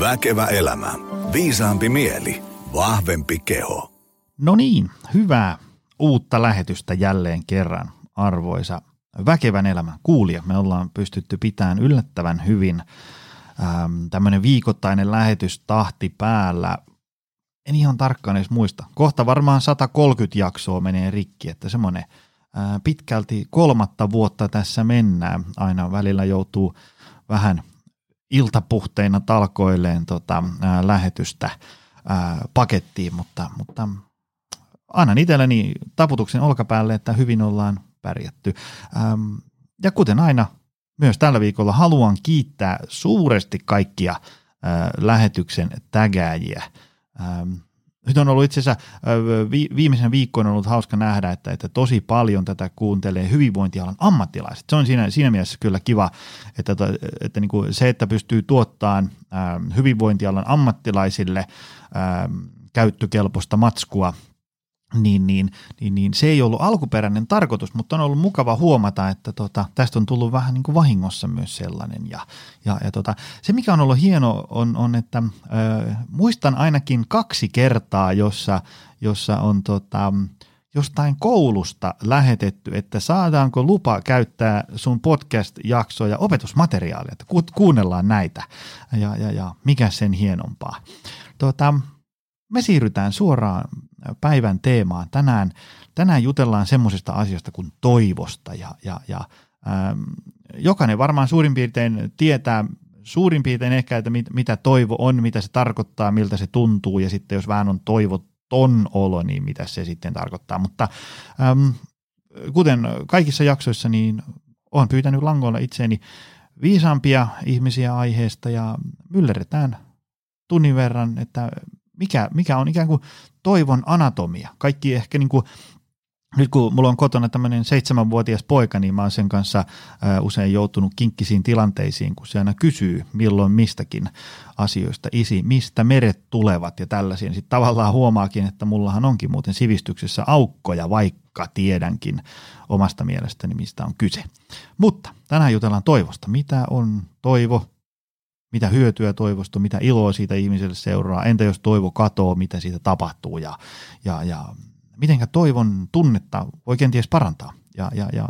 Väkevä elämä. Viisaampi mieli. Vahvempi keho. No niin, hyvää uutta lähetystä jälleen kerran, arvoisa Väkevän elämän kuulija. Me ollaan pystytty pitämään yllättävän hyvin ähm, tämmöinen viikoittainen lähetystahti päällä. En ihan tarkkaan edes muista. Kohta varmaan 130 jaksoa menee rikki, että semmoinen äh, pitkälti kolmatta vuotta tässä mennään. Aina välillä joutuu vähän iltapuhteina talkoilleen tota, ää, lähetystä ää, pakettiin, mutta, mutta annan itselleni taputuksen olkapäälle, että hyvin ollaan pärjätty. Ähm, ja kuten aina, myös tällä viikolla haluan kiittää suuresti kaikkia ää, lähetyksen tägääjiä. Ähm, nyt on ollut itse asiassa viimeisen viikkoon on ollut hauska nähdä, että, että tosi paljon tätä kuuntelee hyvinvointialan ammattilaiset. Se on siinä, siinä mielessä kyllä kiva, että, että, että niin kuin se, että pystyy tuottamaan hyvinvointialan ammattilaisille käyttökelpoista matskua niin, niin, niin, niin se ei ollut alkuperäinen tarkoitus, mutta on ollut mukava huomata, että tota, tästä on tullut vähän niin kuin vahingossa myös sellainen. Ja, ja, ja tota, se, mikä on ollut hieno, on, on että ö, muistan ainakin kaksi kertaa, jossa, jossa on tota, jostain koulusta lähetetty, että saadaanko lupa käyttää sun podcast-jaksoja opetusmateriaalia, että ku, kuunnellaan näitä ja, ja, ja mikä sen hienompaa. Tota, me siirrytään suoraan päivän teemaan. Tänään, tänään jutellaan semmoisesta asiasta kuin toivosta ja, ja, ja ähm, jokainen varmaan suurin piirtein tietää suurin piirtein ehkä, että mit, mitä toivo on, mitä se tarkoittaa, miltä se tuntuu ja sitten jos vähän on toivoton olo, niin mitä se sitten tarkoittaa. Mutta ähm, kuten kaikissa jaksoissa, niin olen pyytänyt langoilla itseeni viisaampia ihmisiä aiheesta ja myllerretään tunnin verran, että mikä, mikä on ikään kuin toivon anatomia. Kaikki ehkä niin kuin nyt kun mulla on kotona tämmöinen seitsemänvuotias poika, niin mä oon sen kanssa usein joutunut kinkkisiin tilanteisiin, kun se aina kysyy milloin mistäkin asioista. Isi, mistä meret tulevat ja tällaisia. Sitten tavallaan huomaakin, että mullahan onkin muuten sivistyksessä aukkoja, vaikka tiedänkin omasta mielestäni, mistä on kyse. Mutta tänään jutellaan toivosta. Mitä on toivo? Mitä hyötyä toivosta, mitä iloa siitä ihmiselle seuraa, entä jos toivo katoo, mitä siitä tapahtuu ja, ja, ja mitenkä toivon tunnetta voi kenties parantaa ja, ja, ja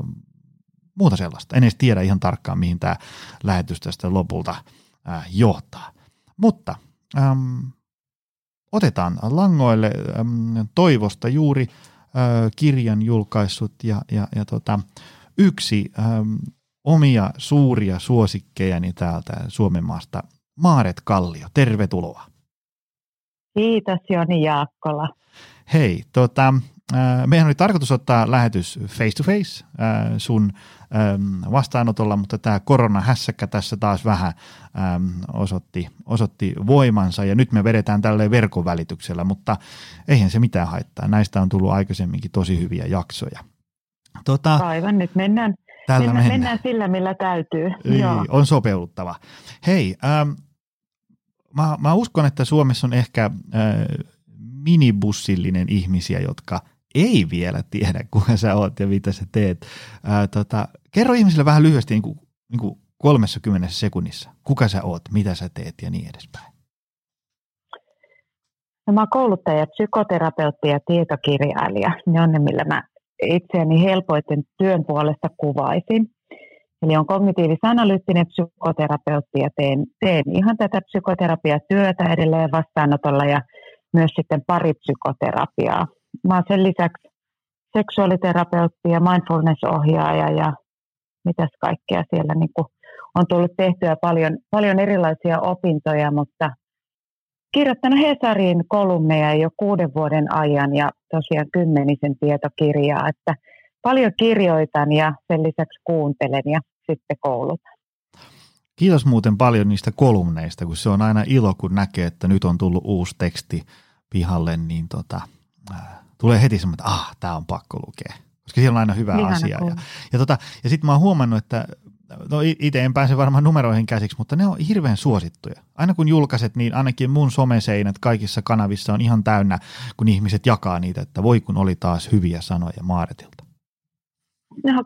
muuta sellaista. En edes tiedä ihan tarkkaan, mihin tämä lähetys tästä lopulta äh, johtaa. Mutta ähm, otetaan langoille ähm, toivosta juuri äh, kirjan julkaissut ja, ja, ja tota, yksi ähm, omia suuria suosikkejani täältä Suomen maasta. Maaret Kallio, tervetuloa. Kiitos Joni Jaakkola. Hei, tota, meidän oli tarkoitus ottaa lähetys face to face sun vastaanotolla, mutta tämä koronahässäkkä tässä taas vähän osoitti, osoitti voimansa ja nyt me vedetään tälle verkon välityksellä, mutta eihän se mitään haittaa. Näistä on tullut aikaisemminkin tosi hyviä jaksoja. Tota, Aivan, nyt mennään Tällä mennään, mennään. mennään sillä, millä täytyy. Ei, Joo. On sopeuttava. Hei, ähm, mä, mä uskon, että Suomessa on ehkä äh, minibussillinen ihmisiä, jotka ei vielä tiedä, kuka sä oot ja mitä sä teet. Äh, tota, kerro ihmisille vähän lyhyesti niin kuin, niin kuin 30 sekunnissa, kuka sä oot, mitä sä teet ja niin edespäin. No, mä oon kouluttaja, psykoterapeutti ja tietokirjailija. Ne on ne, millä mä itseäni helpoiten työn puolesta kuvaisin. Eli on kognitiivis-analyyttinen psykoterapeutti ja teen, teen ihan tätä psykoterapiatyötä edelleen vastaanotolla ja myös sitten paripsykoterapiaa. Mä olen sen lisäksi seksuaaliterapeutti ja mindfulness-ohjaaja ja mitäs kaikkea siellä niin on tullut tehtyä paljon, paljon erilaisia opintoja, mutta kirjoittanut Hesarin kolumneja jo kuuden vuoden ajan ja tosiaan kymmenisen tietokirjaa, että paljon kirjoitan ja sen lisäksi kuuntelen ja sitten koulutan. Kiitos muuten paljon niistä kolumneista, kun se on aina ilo, kun näkee, että nyt on tullut uusi teksti pihalle, niin tota, äh, tulee heti semmoinen, että ah, tämä on pakko lukea, koska siellä on aina hyvä Ihana asia. Ja, ja, tota, ja sitten mä oon huomannut, että no itse en pääse varmaan numeroihin käsiksi, mutta ne on hirveän suosittuja. Aina kun julkaiset, niin ainakin mun someseinät kaikissa kanavissa on ihan täynnä, kun ihmiset jakaa niitä, että voi kun oli taas hyviä sanoja Maaretilta. No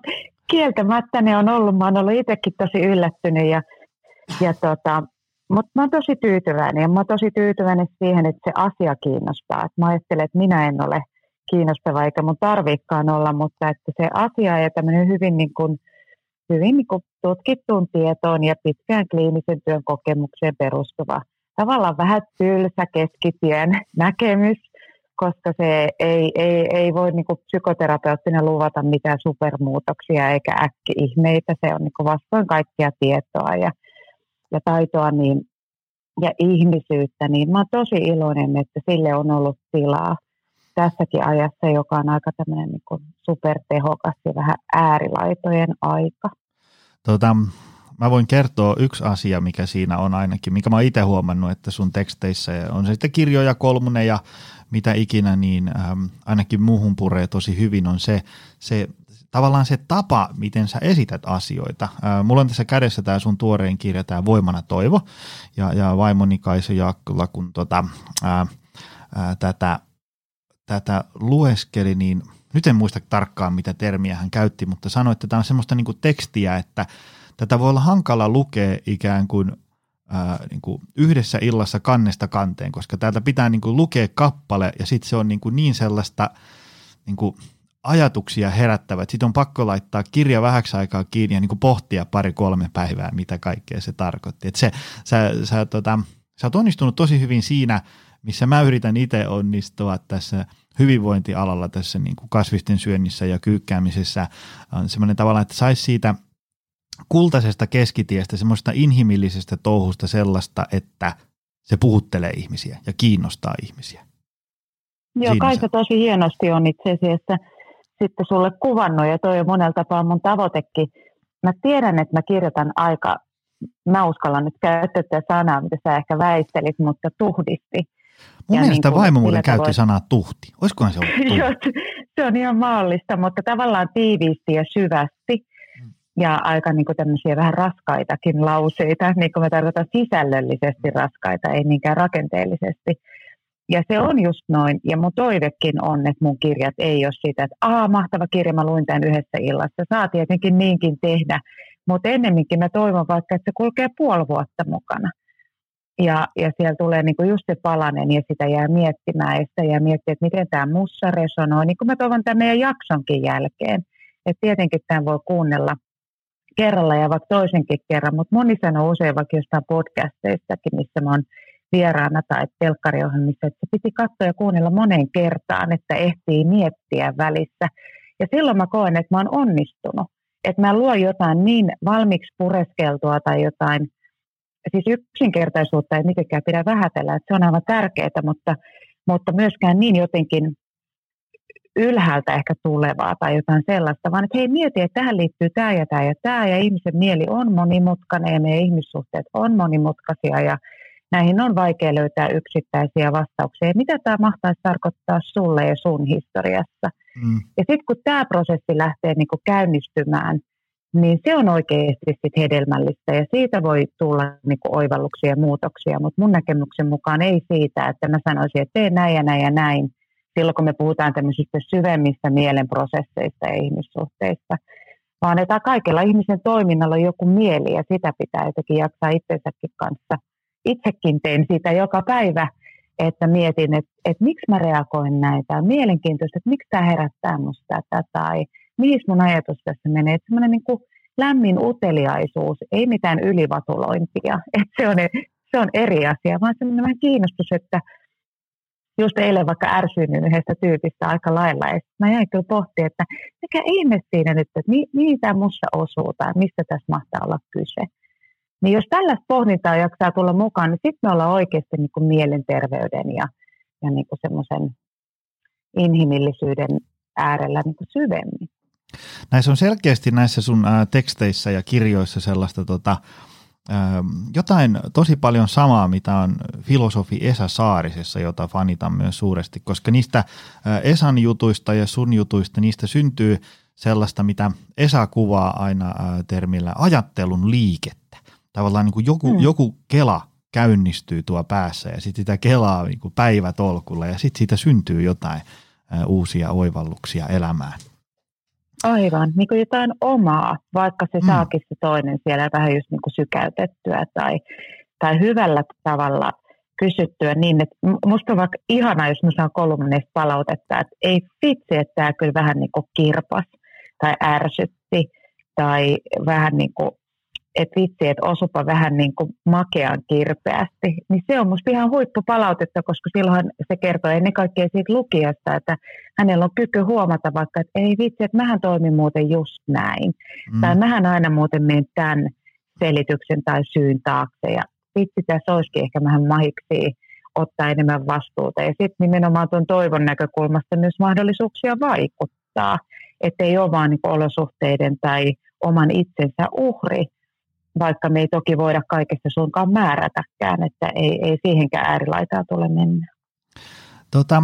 kieltämättä ne on ollut, mä oon ollut itsekin tosi yllättynyt ja, ja tota, mutta mä oon tosi tyytyväinen ja mä oon tosi tyytyväinen siihen, että se asia kiinnostaa. Et mä ajattelen, että minä en ole kiinnostava eikä mun tarvikaan olla, mutta että se asia ja tämmöinen hyvin, niin kuin, hyvin niin kuin tutkittuun tietoon ja pitkään kliinisen työn kokemukseen perustuva tavallaan vähän tylsä keskitien näkemys, koska se ei, ei, ei voi niin psykoterapeuttina luvata mitään supermuutoksia eikä äkki-ihmeitä. Se on niin vastoin kaikkia tietoa ja, ja taitoa niin, ja ihmisyyttä, niin mä oon tosi iloinen, että sille on ollut tilaa tässäkin ajassa, joka on aika tämmöinen niin supertehokas ja vähän äärilaitojen aika. Tota, mä voin kertoa yksi asia, mikä siinä on ainakin, mikä mä oon itse huomannut, että sun teksteissä on se sitten kirjoja, kolmonen ja mitä ikinä, niin ähm, ainakin muuhun puree tosi hyvin on se, se tavallaan se tapa, miten sä esität asioita. Äh, mulla on tässä kädessä tämä sun tuorein kirja, tämä Voimana toivo, ja, ja vaimoni Kaisa Jakkula, kun tota, ää, ää, tätä, tätä lueskeli, niin nyt en muista tarkkaan, mitä termiä hän käytti, mutta sanoi, että tämä on semmoista niin tekstiä, että tätä voi olla hankala lukea ikään kuin, ää, niin kuin yhdessä illassa kannesta kanteen, koska täältä pitää niin kuin lukea kappale ja sitten se on niin, kuin niin sellaista niin kuin ajatuksia herättävät. Sitten on pakko laittaa kirja vähäksi aikaa kiinni ja niin kuin pohtia pari-kolme päivää, mitä kaikkea se tarkoitti. Et se, sä, sä, tota, sä oot onnistunut tosi hyvin siinä, missä mä yritän itse onnistua tässä hyvinvointialalla, tässä niin kuin kasvisten syönnissä ja kyykkäämisessä. On semmoinen tavalla, että saisi siitä – kultaisesta keskitiestä, semmoista inhimillisestä touhusta sellaista, että se puhuttelee ihmisiä ja kiinnostaa ihmisiä. Joo, kai se tosi hienosti on itse asiassa sitten sulle kuvannut ja toi on monella tapaa mun tavoitekin. Mä tiedän, että mä kirjoitan aika, mä uskallan nyt käyttää tätä sanaa, mitä sä ehkä väistelit, mutta tuhdisti. Mun ja mielestä niin vaimo muuten käytti tavoin... sanaa tuhti. Olisikohan se ollut tuhti? se on ihan maallista, mutta tavallaan tiiviisti ja syvästi ja aika niin kuin tämmöisiä vähän raskaitakin lauseita, niin kuin mä tarkoitan sisällöllisesti raskaita, ei niinkään rakenteellisesti. Ja se on just noin, ja mun toivekin on, että mun kirjat ei ole sitä, että aa, mahtava kirja, mä luin tämän yhdessä illassa. Saa tietenkin niinkin tehdä, mutta ennemminkin mä toivon vaikka, että se kulkee puoli vuotta mukana. Ja, ja siellä tulee niinku just se palanen ja sitä jää miettimään ja sitä jää miettimään, että miten tämä mussa resonoi, niin kuin mä toivon tämän meidän jaksonkin jälkeen. Että tietenkin tämän voi kuunnella kerralla ja vaikka toisenkin kerran, mutta moni sanoo usein vaikka jostain podcasteistakin, missä mä oon vieraana tai telkkariohjelmissa, että se piti katsoa ja kuunnella moneen kertaan, että ehtii miettiä välissä. Ja silloin mä koen, että mä oon onnistunut. Että mä luon jotain niin valmiiksi pureskeltua tai jotain, siis yksinkertaisuutta ei mitenkään pidä vähätellä, että se on aivan tärkeää, mutta, mutta myöskään niin jotenkin ylhäältä ehkä tulevaa tai jotain sellaista, vaan että hei mieti, että tähän liittyy tämä ja tämä ja tämä ja ihmisen mieli on monimutkainen ja meidän ihmissuhteet on monimutkaisia ja näihin on vaikea löytää yksittäisiä vastauksia. Mitä tämä mahtaisi tarkoittaa sulle ja sun historiassa? Mm. Ja sitten kun tämä prosessi lähtee niin kuin käynnistymään, niin se on oikeasti sit hedelmällistä ja siitä voi tulla niin kuin oivalluksia ja muutoksia, mutta mun näkemyksen mukaan ei siitä, että mä sanoisin, että tee näin ja näin ja näin, silloin, kun me puhutaan tämmöisistä syvemmistä mielenprosesseista ja ihmissuhteista, vaan että kaikilla ihmisen toiminnalla on joku mieli ja sitä pitää jotenkin jaksaa itsensäkin kanssa. Itsekin teen sitä joka päivä, että mietin, että, että miksi mä reagoin näitä. On mielenkiintoista, että miksi tämä herättää musta tätä tai mihin mun ajatus tässä menee. Että semmoinen niin lämmin uteliaisuus, ei mitään ylivatulointia. Että se, on, se on eri asia, vaan semmoinen kiinnostus, että just eilen vaikka ärsyin yhdestä tyypistä aika lailla. Ja mä jäin kyllä pohtimaan, että mikä ihme siinä nyt, että mi, mihin tämä musta osuu tai mistä tässä mahtaa olla kyse. Niin jos tällaista pohdintaa jaksaa tulla mukaan, niin sitten me ollaan oikeasti niin kuin mielenterveyden ja, ja niin kuin semmoisen inhimillisyyden äärellä niin kuin syvemmin. Näissä on selkeästi näissä sun ää, teksteissä ja kirjoissa sellaista tota, jotain tosi paljon samaa, mitä on filosofi Esa Saarisessa, jota fanitan myös suuresti, koska niistä Esan jutuista ja sun jutuista, niistä syntyy sellaista, mitä Esa kuvaa aina termillä ajattelun liikettä. Tavallaan niin kuin joku, mm. joku kela käynnistyy tuo päässä ja sitten sitä kelaa niin kuin päivätolkulla ja sitten siitä syntyy jotain uusia oivalluksia elämään. Aivan, niin kuin jotain omaa, vaikka se mm. saakin se toinen siellä vähän just niin kuin sykäytettyä tai, tai hyvällä tavalla kysyttyä niin, että musta on vaikka ihanaa, jos mä saan kolumneista palautetta, että ei vitsi, että tämä kyllä vähän niin kuin kirpas tai ärsytti tai vähän niin kuin että vitsi, että osupa vähän niin kuin makean kirpeästi, niin se on musta ihan huippupalautetta, koska silloin se kertoo ennen kaikkea siitä lukijasta, että hänellä on kyky huomata vaikka, että ei vitsi, että mähän toimin muuten just näin. Mm. Tai mähän aina muuten menen tämän selityksen tai syyn taakse ja vitsi, tässä olisikin ehkä vähän mahiksi ottaa enemmän vastuuta. Ja sitten nimenomaan tuon toivon näkökulmasta myös mahdollisuuksia vaikuttaa, ettei ole vaan niin olosuhteiden tai oman itsensä uhri, vaikka me ei toki voida kaikesta suinkaan määrätäkään, että ei, ei siihenkään äärilaitaa tule mennä. Tota,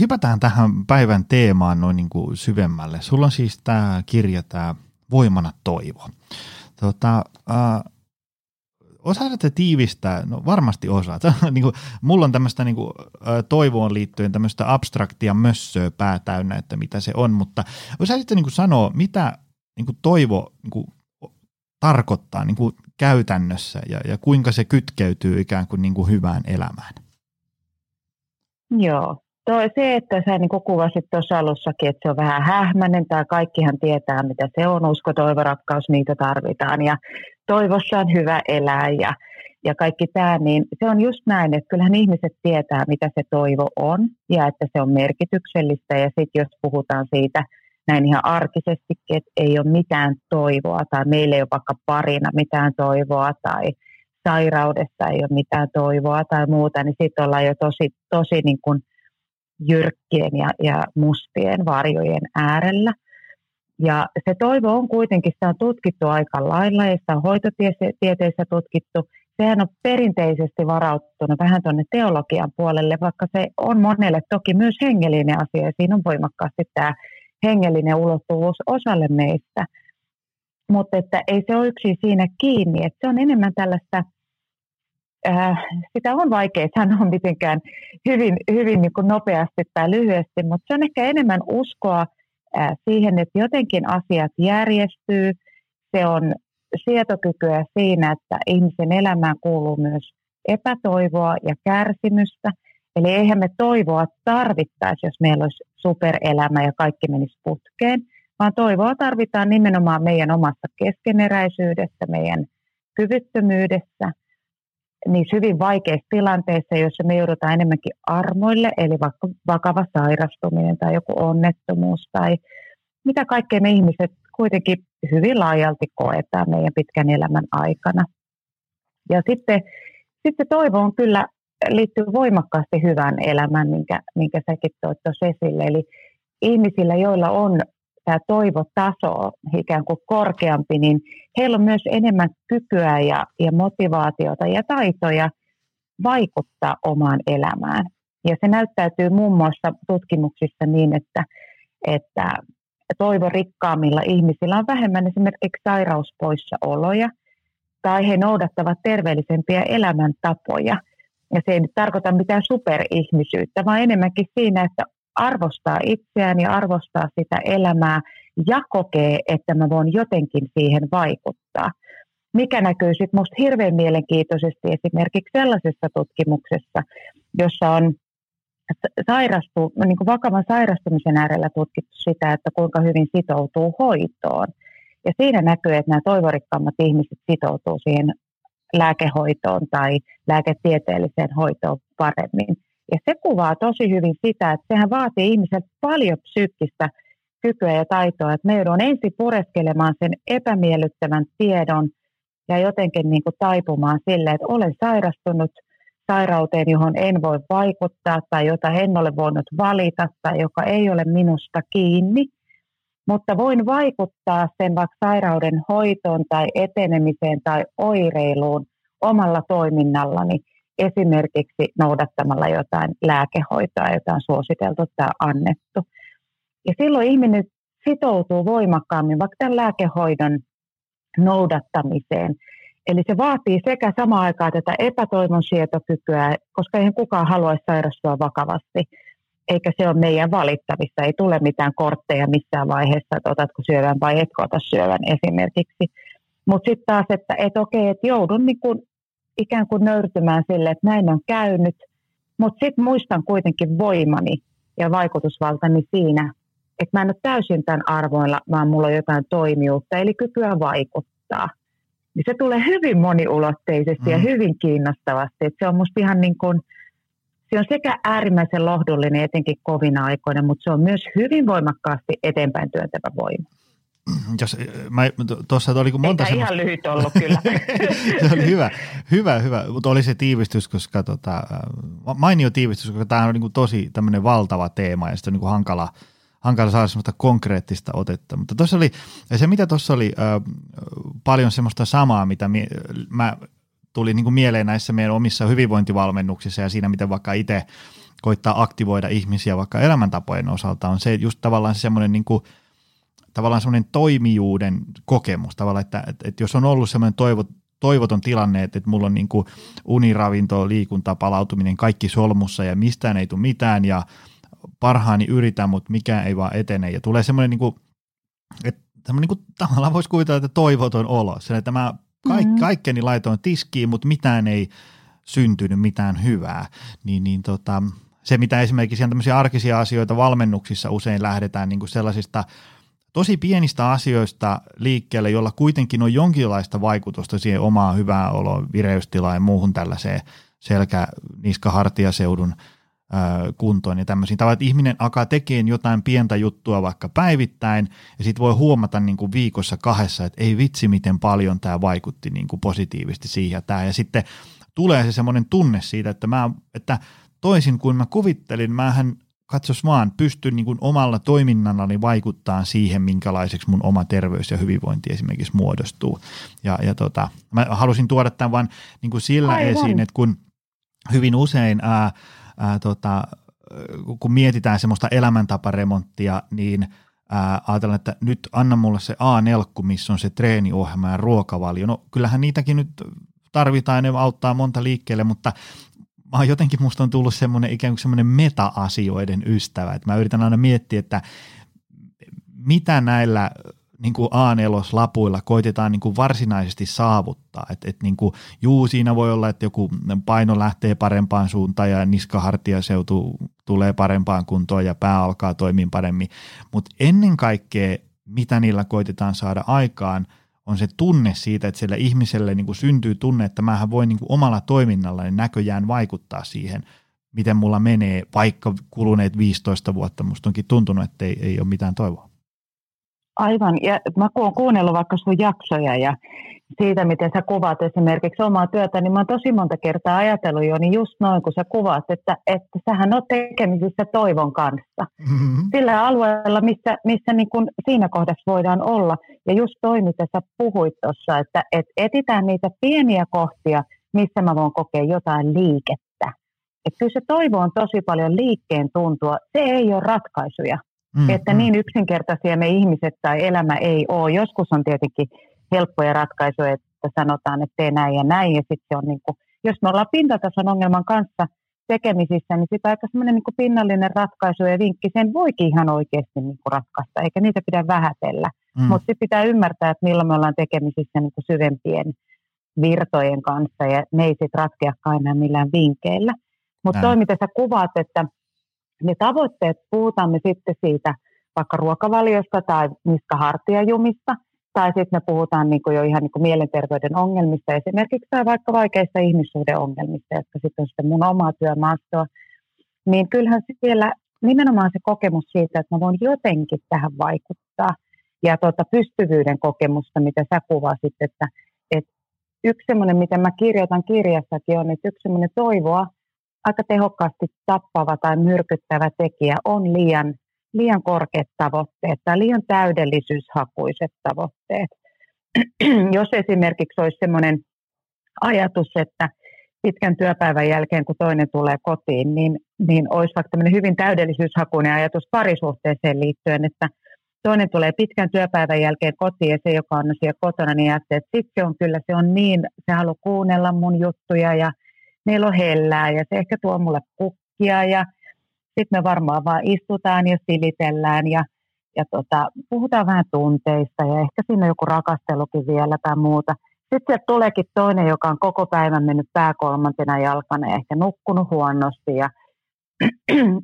hypätään tähän päivän teemaan noin niin kuin syvemmälle. Sulla on siis tämä kirja, tämä Voimana toivo. Tota, äh, Osaatte tiivistää? No varmasti osaat. niin kuin, mulla on tämmöistä niin kuin, toivoon liittyen tämmöistä abstraktia mössöä pää täynnä, että mitä se on, mutta osaisitte niin kuin sanoa, mitä niin kuin toivo niin kuin, tarkoittaa niin kuin käytännössä ja, ja kuinka se kytkeytyy ikään kuin, niin kuin hyvään elämään? Joo. Toi, se, että sä niin kuvasit tuossa alussakin, että se on vähän hähmäinen tai kaikkihan tietää, mitä se on. Usko, toivo, rakkaus, niitä tarvitaan ja toivossa on hyvä elää ja, ja kaikki tämä, niin se on just näin, että kyllähän ihmiset tietää, mitä se toivo on ja että se on merkityksellistä ja sitten jos puhutaan siitä – näin ihan arkisestikin, että ei ole mitään toivoa tai meillä ei ole vaikka parina mitään toivoa tai sairaudessa ei ole mitään toivoa tai muuta, niin sitten ollaan jo tosi, tosi niin kuin jyrkkien ja, ja mustien varjojen äärellä. Ja se toivo on kuitenkin, sitä on tutkittu aika lailla ja sitä on hoitotieteissä tutkittu. Sehän on perinteisesti varauttunut vähän tuonne teologian puolelle, vaikka se on monelle toki myös hengellinen asia ja siinä on voimakkaasti tämä hengellinen ulottuvuus osalle meistä. Mutta että ei se ole yksin siinä kiinni, että se on enemmän tällaista, äh, sitä on vaikea sanoa mitenkään hyvin, hyvin niin kuin nopeasti tai lyhyesti, mutta se on ehkä enemmän uskoa äh, siihen, että jotenkin asiat järjestyy. Se on sietokykyä siinä, että ihmisen elämään kuuluu myös epätoivoa ja kärsimystä – Eli eihän me toivoa tarvittaisi, jos meillä olisi superelämä ja kaikki menisi putkeen, vaan toivoa tarvitaan nimenomaan meidän omassa keskeneräisyydessä, meidän kyvyttömyydessä, niissä hyvin vaikeissa tilanteissa, joissa me joudutaan enemmänkin armoille, eli vaikka vakava sairastuminen tai joku onnettomuus tai mitä kaikkea me ihmiset kuitenkin hyvin laajalti koetaan meidän pitkän elämän aikana. Ja sitten, sitten toivo on kyllä liittyy voimakkaasti hyvään elämään, minkä, minkä säkin toit tuossa esille. Eli ihmisillä, joilla on tämä toivotaso ikään kuin korkeampi, niin heillä on myös enemmän kykyä ja, ja motivaatiota ja taitoja vaikuttaa omaan elämään. Ja se näyttäytyy muun muassa tutkimuksissa niin, että, että toivorikkaammilla ihmisillä on vähemmän esimerkiksi sairauspoissaoloja tai he noudattavat terveellisempiä elämäntapoja – ja se ei nyt tarkoita mitään superihmisyyttä, vaan enemmänkin siinä, että arvostaa itseään ja arvostaa sitä elämää ja kokee, että mä voin jotenkin siihen vaikuttaa. Mikä näkyy sitten minusta hirveän mielenkiintoisesti esimerkiksi sellaisessa tutkimuksessa, jossa on sairastu, niin kuin vakavan sairastumisen äärellä tutkittu sitä, että kuinka hyvin sitoutuu hoitoon. Ja siinä näkyy, että nämä toivorikkaammat ihmiset sitoutuu siihen lääkehoitoon tai lääketieteelliseen hoitoon paremmin. Ja se kuvaa tosi hyvin sitä, että sehän vaatii ihmiseltä paljon psyykkistä kykyä ja taitoa, että me joudun ensin pureskelemaan sen epämiellyttävän tiedon ja jotenkin niin kuin taipumaan sille, että olen sairastunut sairauteen, johon en voi vaikuttaa tai jota en ole voinut valita tai joka ei ole minusta kiinni – mutta voin vaikuttaa sen vaikka sairauden hoitoon tai etenemiseen tai oireiluun omalla toiminnallani, esimerkiksi noudattamalla jotain lääkehoitoa, jota on suositeltu tai annettu. Ja silloin ihminen sitoutuu voimakkaammin vaikka tämän lääkehoidon noudattamiseen. Eli se vaatii sekä samaan aikaan tätä epätoivon sietokykyä, koska eihän kukaan haluaisi sairastua vakavasti – eikä se ole meidän valittavissa. Ei tule mitään kortteja missään vaiheessa, että otatko syövän vai etkö ota syövän esimerkiksi. Mutta sitten taas, että et okei, että joudun niin kun ikään kuin nöyrtymään sille, että näin on käynyt, mutta sitten muistan kuitenkin voimani ja vaikutusvaltani siinä, että mä en ole täysin tämän arvoilla, vaan mulla on jotain toimijuutta, eli kykyä vaikuttaa. Niin se tulee hyvin moniulotteisesti mm. ja hyvin kiinnostavasti. Että se on musta ihan niin kuin, se on sekä äärimmäisen lohdullinen etenkin kovina aikoina, mutta se on myös hyvin voimakkaasti eteenpäin työntävä voima. Jos, mä, tuossa oli monta Eikä semmoista... ihan lyhyt ollut kyllä. se oli hyvä, hyvä, hyvä, mutta oli se tiivistys, koska tota, mainio tiivistys, koska tämä on niin kuin tosi tämmöinen valtava teema ja sitten on niin kuin hankala, hankala saada semmoista konkreettista otetta. Mutta tuossa oli, ja se mitä tuossa oli äh, paljon semmoista samaa, mitä mie, mä tuli niin kuin mieleen näissä meidän omissa hyvinvointivalmennuksissa ja siinä, miten vaikka itse koittaa aktivoida ihmisiä vaikka elämäntapojen osalta, on se just tavallaan semmoinen niin kuin, tavallaan semmoinen toimijuuden kokemus. Tavallaan, että, että, että jos on ollut semmoinen toivo, toivoton tilanne, että, että mulla on niin kuin uniravinto, liikunta, palautuminen, kaikki solmussa ja mistään ei tule mitään ja parhaani yritän, mutta mikään ei vaan etene. Ja tulee semmoinen niin kuin, että niin kuin, tavallaan voisi kuvitella, että toivoton olo, se, että mä kaik, mm-hmm. kaikkeni laitoin tiskiin, mutta mitään ei syntynyt, mitään hyvää, niin, niin tota, se mitä esimerkiksi tämmöisiä arkisia asioita valmennuksissa usein lähdetään niin kuin sellaisista tosi pienistä asioista liikkeelle, jolla kuitenkin on jonkinlaista vaikutusta siihen omaan hyvään oloon, vireystilaan ja muuhun tällaiseen selkä, niska, hartiaseudun kuntoon ja tämmöisiin. Tavallaan, että ihminen alkaa tekemään jotain pientä juttua vaikka päivittäin ja sitten voi huomata niin kuin viikossa kahdessa, että ei vitsi miten paljon tämä vaikutti niin kuin positiivisesti siihen ja tämä. Ja sitten tulee se semmoinen tunne siitä, että, mä, että toisin kuin mä kuvittelin, mähän katsos vaan, pystyn niin kuin omalla toiminnallani vaikuttaa siihen, minkälaiseksi mun oma terveys ja hyvinvointi esimerkiksi muodostuu. Ja, ja tota, mä halusin tuoda tämän vain niin kuin sillä Aivan. esiin, että kun hyvin usein ää, ää, tota, kun mietitään semmoista elämäntaparemonttia, niin ää, ajatellaan, että nyt anna mulle se A-nelkku, missä on se treeniohjelma ja ruokavalio. No kyllähän niitäkin nyt tarvitaan, ne auttaa monta liikkeelle, mutta mä oon jotenkin musta on tullut semmoinen ikään kuin semmoinen meta-asioiden ystävä, että mä yritän aina miettiä, että mitä näillä niin kuin A4-lapuilla koitetaan niin kuin varsinaisesti saavuttaa. Et, et niin kuin, juu, siinä voi olla, että joku paino lähtee parempaan suuntaan ja niskahartiaseutu tulee parempaan kuntoon ja pää alkaa toimia paremmin. Mutta ennen kaikkea, mitä niillä koitetaan saada aikaan, on se tunne siitä, että sille ihmiselle niin kuin syntyy tunne, että mähän voin niin kuin omalla toiminnallani näköjään vaikuttaa siihen, miten mulla menee, vaikka kuluneet 15 vuotta. Musta onkin tuntunut, että ei, ei ole mitään toivoa. Aivan, ja mä oon kuunnellut vaikka sun jaksoja ja siitä, miten sä kuvaat esimerkiksi omaa työtä, niin mä oon tosi monta kertaa ajatellut jo, niin just noin kun sä kuvaat, että, että sähän oot tekemisissä toivon kanssa. Mm-hmm. Sillä alueella, missä, missä niin kun siinä kohdassa voidaan olla. Ja just toi, mitä sä puhuit tuossa, että, että etitään niitä pieniä kohtia, missä mä voin kokea jotain liikettä. Että kyllä se toivo on tosi paljon liikkeen tuntua. Se ei ole ratkaisuja. Mm, että mm. niin yksinkertaisia me ihmiset tai elämä ei ole. Joskus on tietenkin helppoja ratkaisuja, että sanotaan, että tee näin ja näin. Ja sitten on niin kuin, jos me ollaan pintatason ongelman kanssa tekemisissä, niin sitä aika semmoinen niin pinnallinen ratkaisu ja vinkki, sen voikin ihan oikeasti niin kuin ratkaista, eikä niitä pidä vähätellä. Mm. Mutta sitten pitää ymmärtää, että milloin me ollaan tekemisissä niin kuin syvempien virtojen kanssa, ja ne ei sitten ratkeakaan enää millään vinkkeillä. Mutta toi, mitä sä kuvaat, että ne tavoitteet, puhutaan me sitten siitä vaikka ruokavaliosta tai mistä hartiajumista, tai sitten me puhutaan niin kuin jo ihan niin kuin mielenterveyden ongelmista esimerkiksi tai vaikka vaikeista ihmissuhdeongelmista, jotka sitten on sitten mun omaa työmaastoa, niin kyllähän siellä nimenomaan se kokemus siitä, että mä voin jotenkin tähän vaikuttaa, ja tuota pystyvyyden kokemusta, mitä sä kuvasit, että, että yksi semmoinen, mitä mä kirjoitan kirjassakin on, että yksi semmoinen toivoa aika tehokkaasti tappava tai myrkyttävä tekijä on liian, liian korkeat tavoitteet tai liian täydellisyyshakuiset tavoitteet. Jos esimerkiksi olisi sellainen ajatus, että pitkän työpäivän jälkeen, kun toinen tulee kotiin, niin, niin olisi vaikka tämmöinen hyvin täydellisyyshakuinen ajatus parisuhteeseen liittyen, että toinen tulee pitkän työpäivän jälkeen kotiin ja se, joka on siellä kotona, niin ajattelee, että sitten se on kyllä, se on niin, se haluaa kuunnella mun juttuja ja meillä on hellää ja se ehkä tuo mulle kukkia ja sitten me varmaan vaan istutaan ja silitellään ja, ja tota, puhutaan vähän tunteista ja ehkä siinä on joku rakastelukin vielä tai muuta. Sitten sieltä tuleekin toinen, joka on koko päivän mennyt pääkolmantena jalkana ja ehkä nukkunut huonosti ja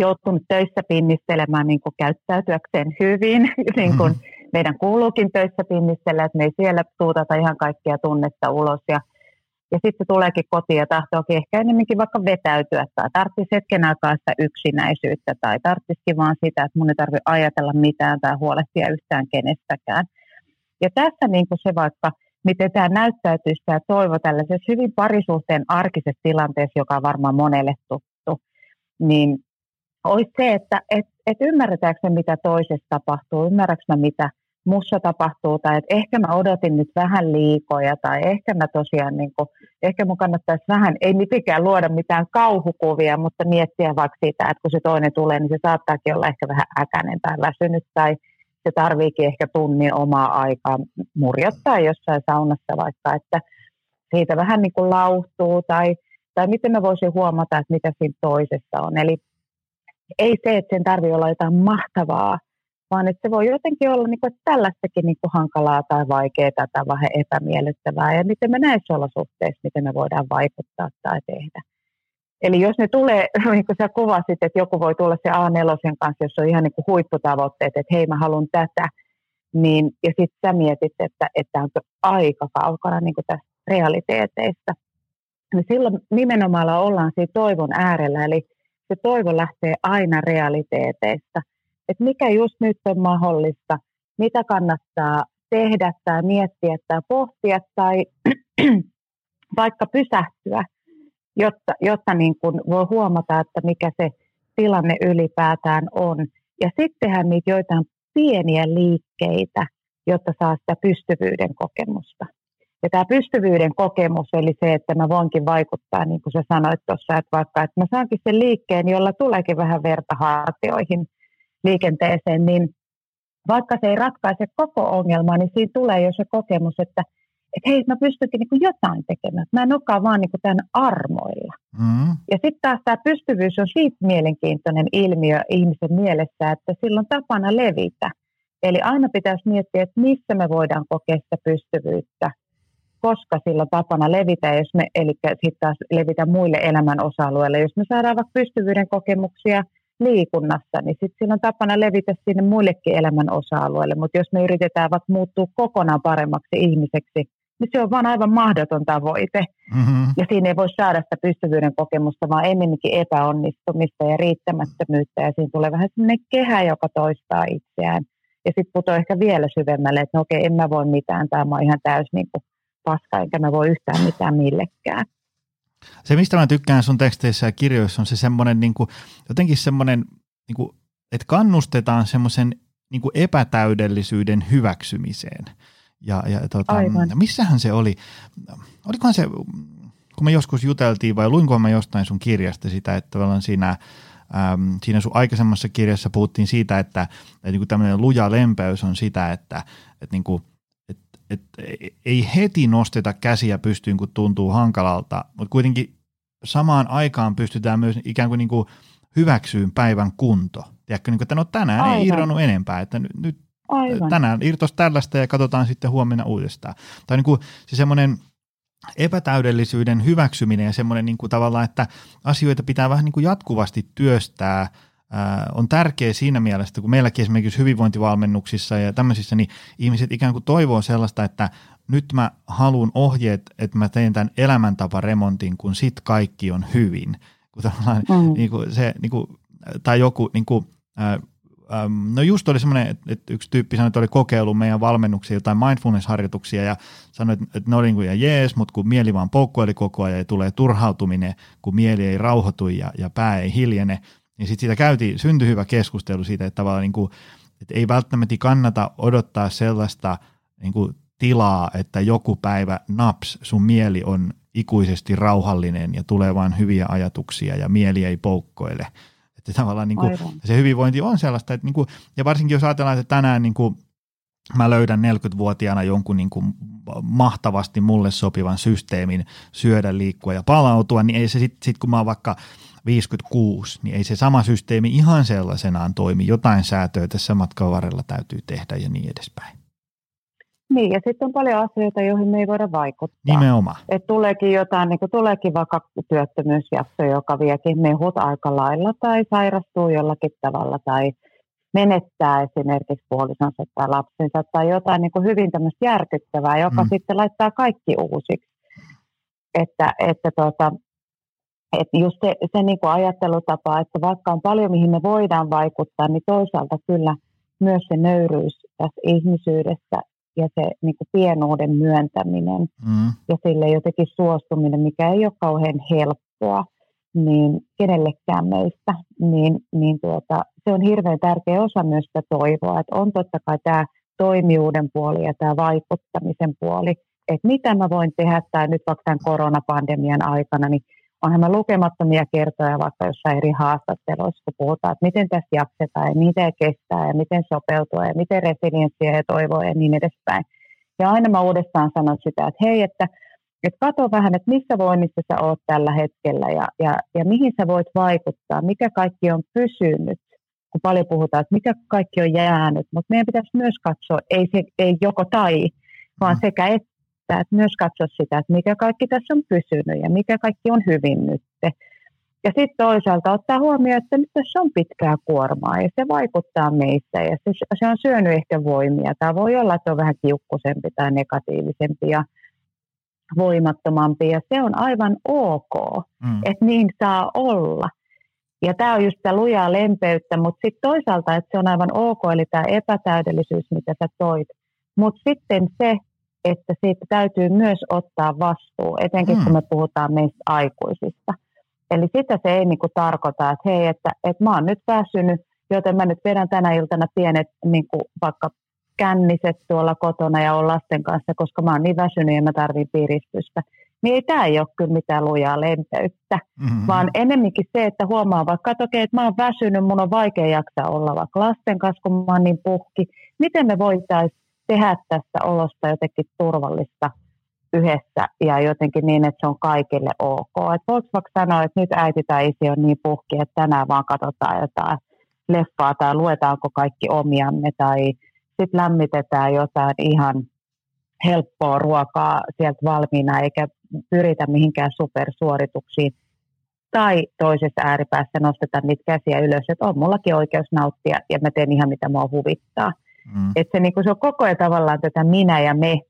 joutunut töissä pinnistelemään niin kuin käyttäytyäkseen hyvin, niin kuin mm-hmm. meidän kuuluukin töissä pinnistellä, että me ei siellä tuutata ihan kaikkia tunnetta ulos ja ja sitten se tuleekin kotiin ja tahtookin ehkä enemmänkin vaikka vetäytyä tai tarvitsisi hetken aikaa sitä yksinäisyyttä tai tarvitsisikin vaan sitä, että mun ei tarvitse ajatella mitään tai huolehtia yhtään kenestäkään. Ja tässä niin se vaikka, miten tämä näyttäytyisi tämä toivo tällaisessa hyvin parisuhteen arkisessa tilanteessa, joka on varmaan monelle tuttu, niin olisi se, että et, et ymmärretäänkö mitä toisessa tapahtuu, ymmärrätkö mitä – mussa tapahtuu, tai että ehkä mä odotin nyt vähän liikoja, tai ehkä mä tosiaan, niin kuin, ehkä mun kannattaisi vähän, ei mitenkään luoda mitään kauhukuvia, mutta miettiä vaikka sitä, että kun se toinen tulee, niin se saattaakin olla ehkä vähän äkäinen tai väsynyt, tai se tarviikin ehkä tunnin omaa aikaa murjottaa jossain saunassa vaikka, että siitä vähän niin kuin lauhtuu, tai, tai miten mä voisin huomata, että mitä siinä toisessa on. Eli ei se, että sen tarvii olla jotain mahtavaa, vaan että se voi jotenkin olla niin kuin, että tällaistakin niin kuin hankalaa tai vaikeaa tai vähän epämiellyttävää. Ja miten me näissä olosuhteissa, miten me voidaan vaikuttaa tai tehdä. Eli jos ne tulee, niin kuin sä kuvasit, että joku voi tulla se A4 kanssa, jos on ihan niin kuin huipputavoitteet, että hei mä haluan tätä, niin, ja sitten sä mietit, että, että onko aika kaukana niin kuin tästä realiteeteista, niin silloin nimenomaan ollaan siinä toivon äärellä, eli se toivo lähtee aina realiteeteista – että mikä just nyt on mahdollista, mitä kannattaa tehdä tai miettiä tai pohtia tai vaikka pysähtyä, jotta, jotta niin kuin voi huomata, että mikä se tilanne ylipäätään on. Ja sitten tehdä niitä joitain pieniä liikkeitä, jotta saa sitä pystyvyyden kokemusta. Ja tämä pystyvyyden kokemus, eli se, että mä voinkin vaikuttaa, niin kuin sä sanoit tuossa, että vaikka että mä saankin sen liikkeen, jolla tuleekin vähän verta hartioihin, liikenteeseen, niin vaikka se ei ratkaise koko ongelmaa, niin siinä tulee jo se kokemus, että, että hei, mä pystynkin niin jotain tekemään. Mä en olekaan vaan niin tämän armoilla. Mm. Ja sitten taas tämä pystyvyys on siitä mielenkiintoinen ilmiö ihmisen mielessä, että sillä on tapana levitä. Eli aina pitäisi miettiä, että missä me voidaan kokea sitä pystyvyyttä, koska sillä on tapana levitä, jos me, eli sitten taas levitä muille elämän osa-alueille. Jos me saadaan vaikka pystyvyyden kokemuksia – liikunnassa, niin sitten siinä on tapana levitä sinne muillekin elämän osa-alueille. Mutta jos me yritetään vaikka muuttua kokonaan paremmaksi ihmiseksi, niin se on vaan aivan mahdoton tavoite. Mm-hmm. Ja siinä ei voi saada sitä pystyvyyden kokemusta, vaan enemmänkin epäonnistumista ja riittämättömyyttä. Ja siinä tulee vähän sellainen kehä, joka toistaa itseään. Ja sitten putoaa ehkä vielä syvemmälle, että no okei, en mä voi mitään, tai mä oon ihan täysin niin paska, enkä mä voi yhtään mitään millekään. Se, mistä mä tykkään sun teksteissä ja kirjoissa, on se semmoinen niin kuin, jotenkin semmoinen, niin kuin, että kannustetaan semmoisen niin kuin epätäydellisyyden hyväksymiseen. Ja, ja tota, missähän se oli? Olikohan se, kun me joskus juteltiin vai luinko mä jostain sun kirjasta sitä, että tavallaan siinä, äm, siinä sun aikaisemmassa kirjassa puhuttiin siitä, että, että niin kuin tämmöinen luja lempeys on sitä, että, että niin kuin – että ei heti nosteta käsiä pystyyn, kun tuntuu hankalalta, mutta kuitenkin samaan aikaan pystytään myös ikään kuin, niin kuin hyväksyyn päivän kunto. Tiedätkö, niin kuin, että no tänään Aivan. ei irronnut enempää, että nyt Aivan. tänään irtos tällaista ja katsotaan sitten huomenna uudestaan. Tai niin kuin se semmoinen epätäydellisyyden hyväksyminen ja semmoinen niin kuin tavallaan, että asioita pitää vähän niin kuin jatkuvasti työstää – on tärkeä siinä mielessä, kun meilläkin esimerkiksi hyvinvointivalmennuksissa ja tämmöisissä, niin ihmiset ikään kuin toivoo sellaista, että nyt mä haluan ohjeet, että mä teen tämän elämäntaparemontin, kun sit kaikki on hyvin. Kun mm. niin kuin se, niin kuin, tai joku, niin kuin, no just oli semmoinen, että yksi tyyppi sanoi, että oli kokeillut meidän valmennuksia jotain mindfulness-harjoituksia ja sanoi, että ne oli niin kuin ja jees, mutta kun mieli vaan poukkoili koko ajan ja tulee turhautuminen, kun mieli ei rauhoitu ja, ja pää ei hiljene – niin sitten siitä käytiin, syntyi hyvä keskustelu siitä, että tavallaan niin kuin, että ei välttämättä kannata odottaa sellaista niin kuin tilaa, että joku päivä naps, sun mieli on ikuisesti rauhallinen ja tulee vain hyviä ajatuksia ja mieli ei poukkoile. Että tavallaan niin kuin, se hyvinvointi on sellaista, että niin kuin, ja varsinkin jos ajatellaan, että tänään niin kuin, mä löydän 40-vuotiaana jonkun niin kuin mahtavasti mulle sopivan systeemin syödä, liikkua ja palautua, niin ei se sitten, sit kun mä oon vaikka 56, niin ei se sama systeemi ihan sellaisenaan toimi. Jotain säätöä tässä matkan varrella täytyy tehdä ja niin edespäin. Niin, ja sitten on paljon asioita, joihin me ei voida vaikuttaa. Nimenomaan. Et tuleekin jotain, niin tuleekin vaikka työttömyysjakso, joka viekin mehut aika lailla, tai sairastuu jollakin tavalla, tai menettää esimerkiksi puolisonsa tai lapsensa, tai jotain niin kuin hyvin tämmöistä järkyttävää, joka mm. sitten laittaa kaikki uusiksi. Että, että tota, että just se, se niin kuin ajattelutapa, että vaikka on paljon, mihin me voidaan vaikuttaa, niin toisaalta kyllä myös se nöyryys tässä ihmisyydessä ja se niin kuin pienuuden myöntäminen mm. ja sille jotenkin suostuminen, mikä ei ole kauhean helppoa niin kenellekään meistä, niin, niin tuota, se on hirveän tärkeä osa myös sitä toivoa, että on totta kai tämä toimijuuden puoli ja tämä vaikuttamisen puoli, että mitä mä voin tehdä tai nyt vaikka tämän koronapandemian aikana, niin onhan mä lukemattomia kertoja vaikka jossain eri haastatteluissa, kun puhutaan, että miten tässä jaksetaan ja miten kestää ja miten sopeutua ja miten resilienssiä ja toivoa ja niin edespäin. Ja aina mä uudestaan sanon sitä, että hei, että, että katso vähän, että missä voinnissa sä oot tällä hetkellä ja, ja, ja mihin sä voit vaikuttaa, mikä kaikki on pysynyt, kun paljon puhutaan, että mikä kaikki on jäänyt, mutta meidän pitäisi myös katsoa, ei, se, ei joko tai, vaan mm. sekä että että, että myös katsoa sitä, että mikä kaikki tässä on pysynyt ja mikä kaikki on hyvin nyt. Ja sitten toisaalta ottaa huomioon, että nyt tässä on pitkää kuormaa ja se vaikuttaa meistä ja se, se on syönyt ehkä voimia. Tämä voi olla, että on vähän kiukkusempi tai negatiivisempi ja voimattomampi ja se on aivan ok, mm. että niin saa olla. Ja tämä on just sitä lujaa lempeyttä, mutta sitten toisaalta, että se on aivan ok, eli tämä epätäydellisyys, mitä sä toit. Mutta sitten se, että siitä täytyy myös ottaa vastuu, etenkin mm. kun me puhutaan meistä aikuisista. Eli sitä se ei niinku tarkoita, että hei, että, että mä oon nyt väsynyt, joten mä nyt vedän tänä iltana pienet niinku vaikka känniset tuolla kotona ja on lasten kanssa, koska mä oon niin väsynyt ja mä tarvin piristystä. Niin ei tämä ei ole kyllä mitään lujaa lempeyttä, mm-hmm. vaan enemmänkin se, että huomaa vaikka, että okei, että mä oon väsynyt, mun on vaikea jaksaa olla vaikka lasten kanssa, kun mä oon niin puhki. Miten me voitaisiin tehdä tästä olosta jotenkin turvallista yhdessä ja jotenkin niin, että se on kaikille ok. Että voiko että nyt äiti tai isi on niin puhki, että tänään vaan katsotaan jotain leffaa tai luetaanko kaikki omiamme tai sitten lämmitetään jotain ihan helppoa ruokaa sieltä valmiina eikä pyritä mihinkään supersuorituksiin. Tai toisessa ääripäässä nostetaan niitä käsiä ylös, että on mullakin oikeus nauttia ja mä teen ihan mitä mua huvittaa. Mm. Että se, niin se on koko ajan tavallaan tätä minä ja me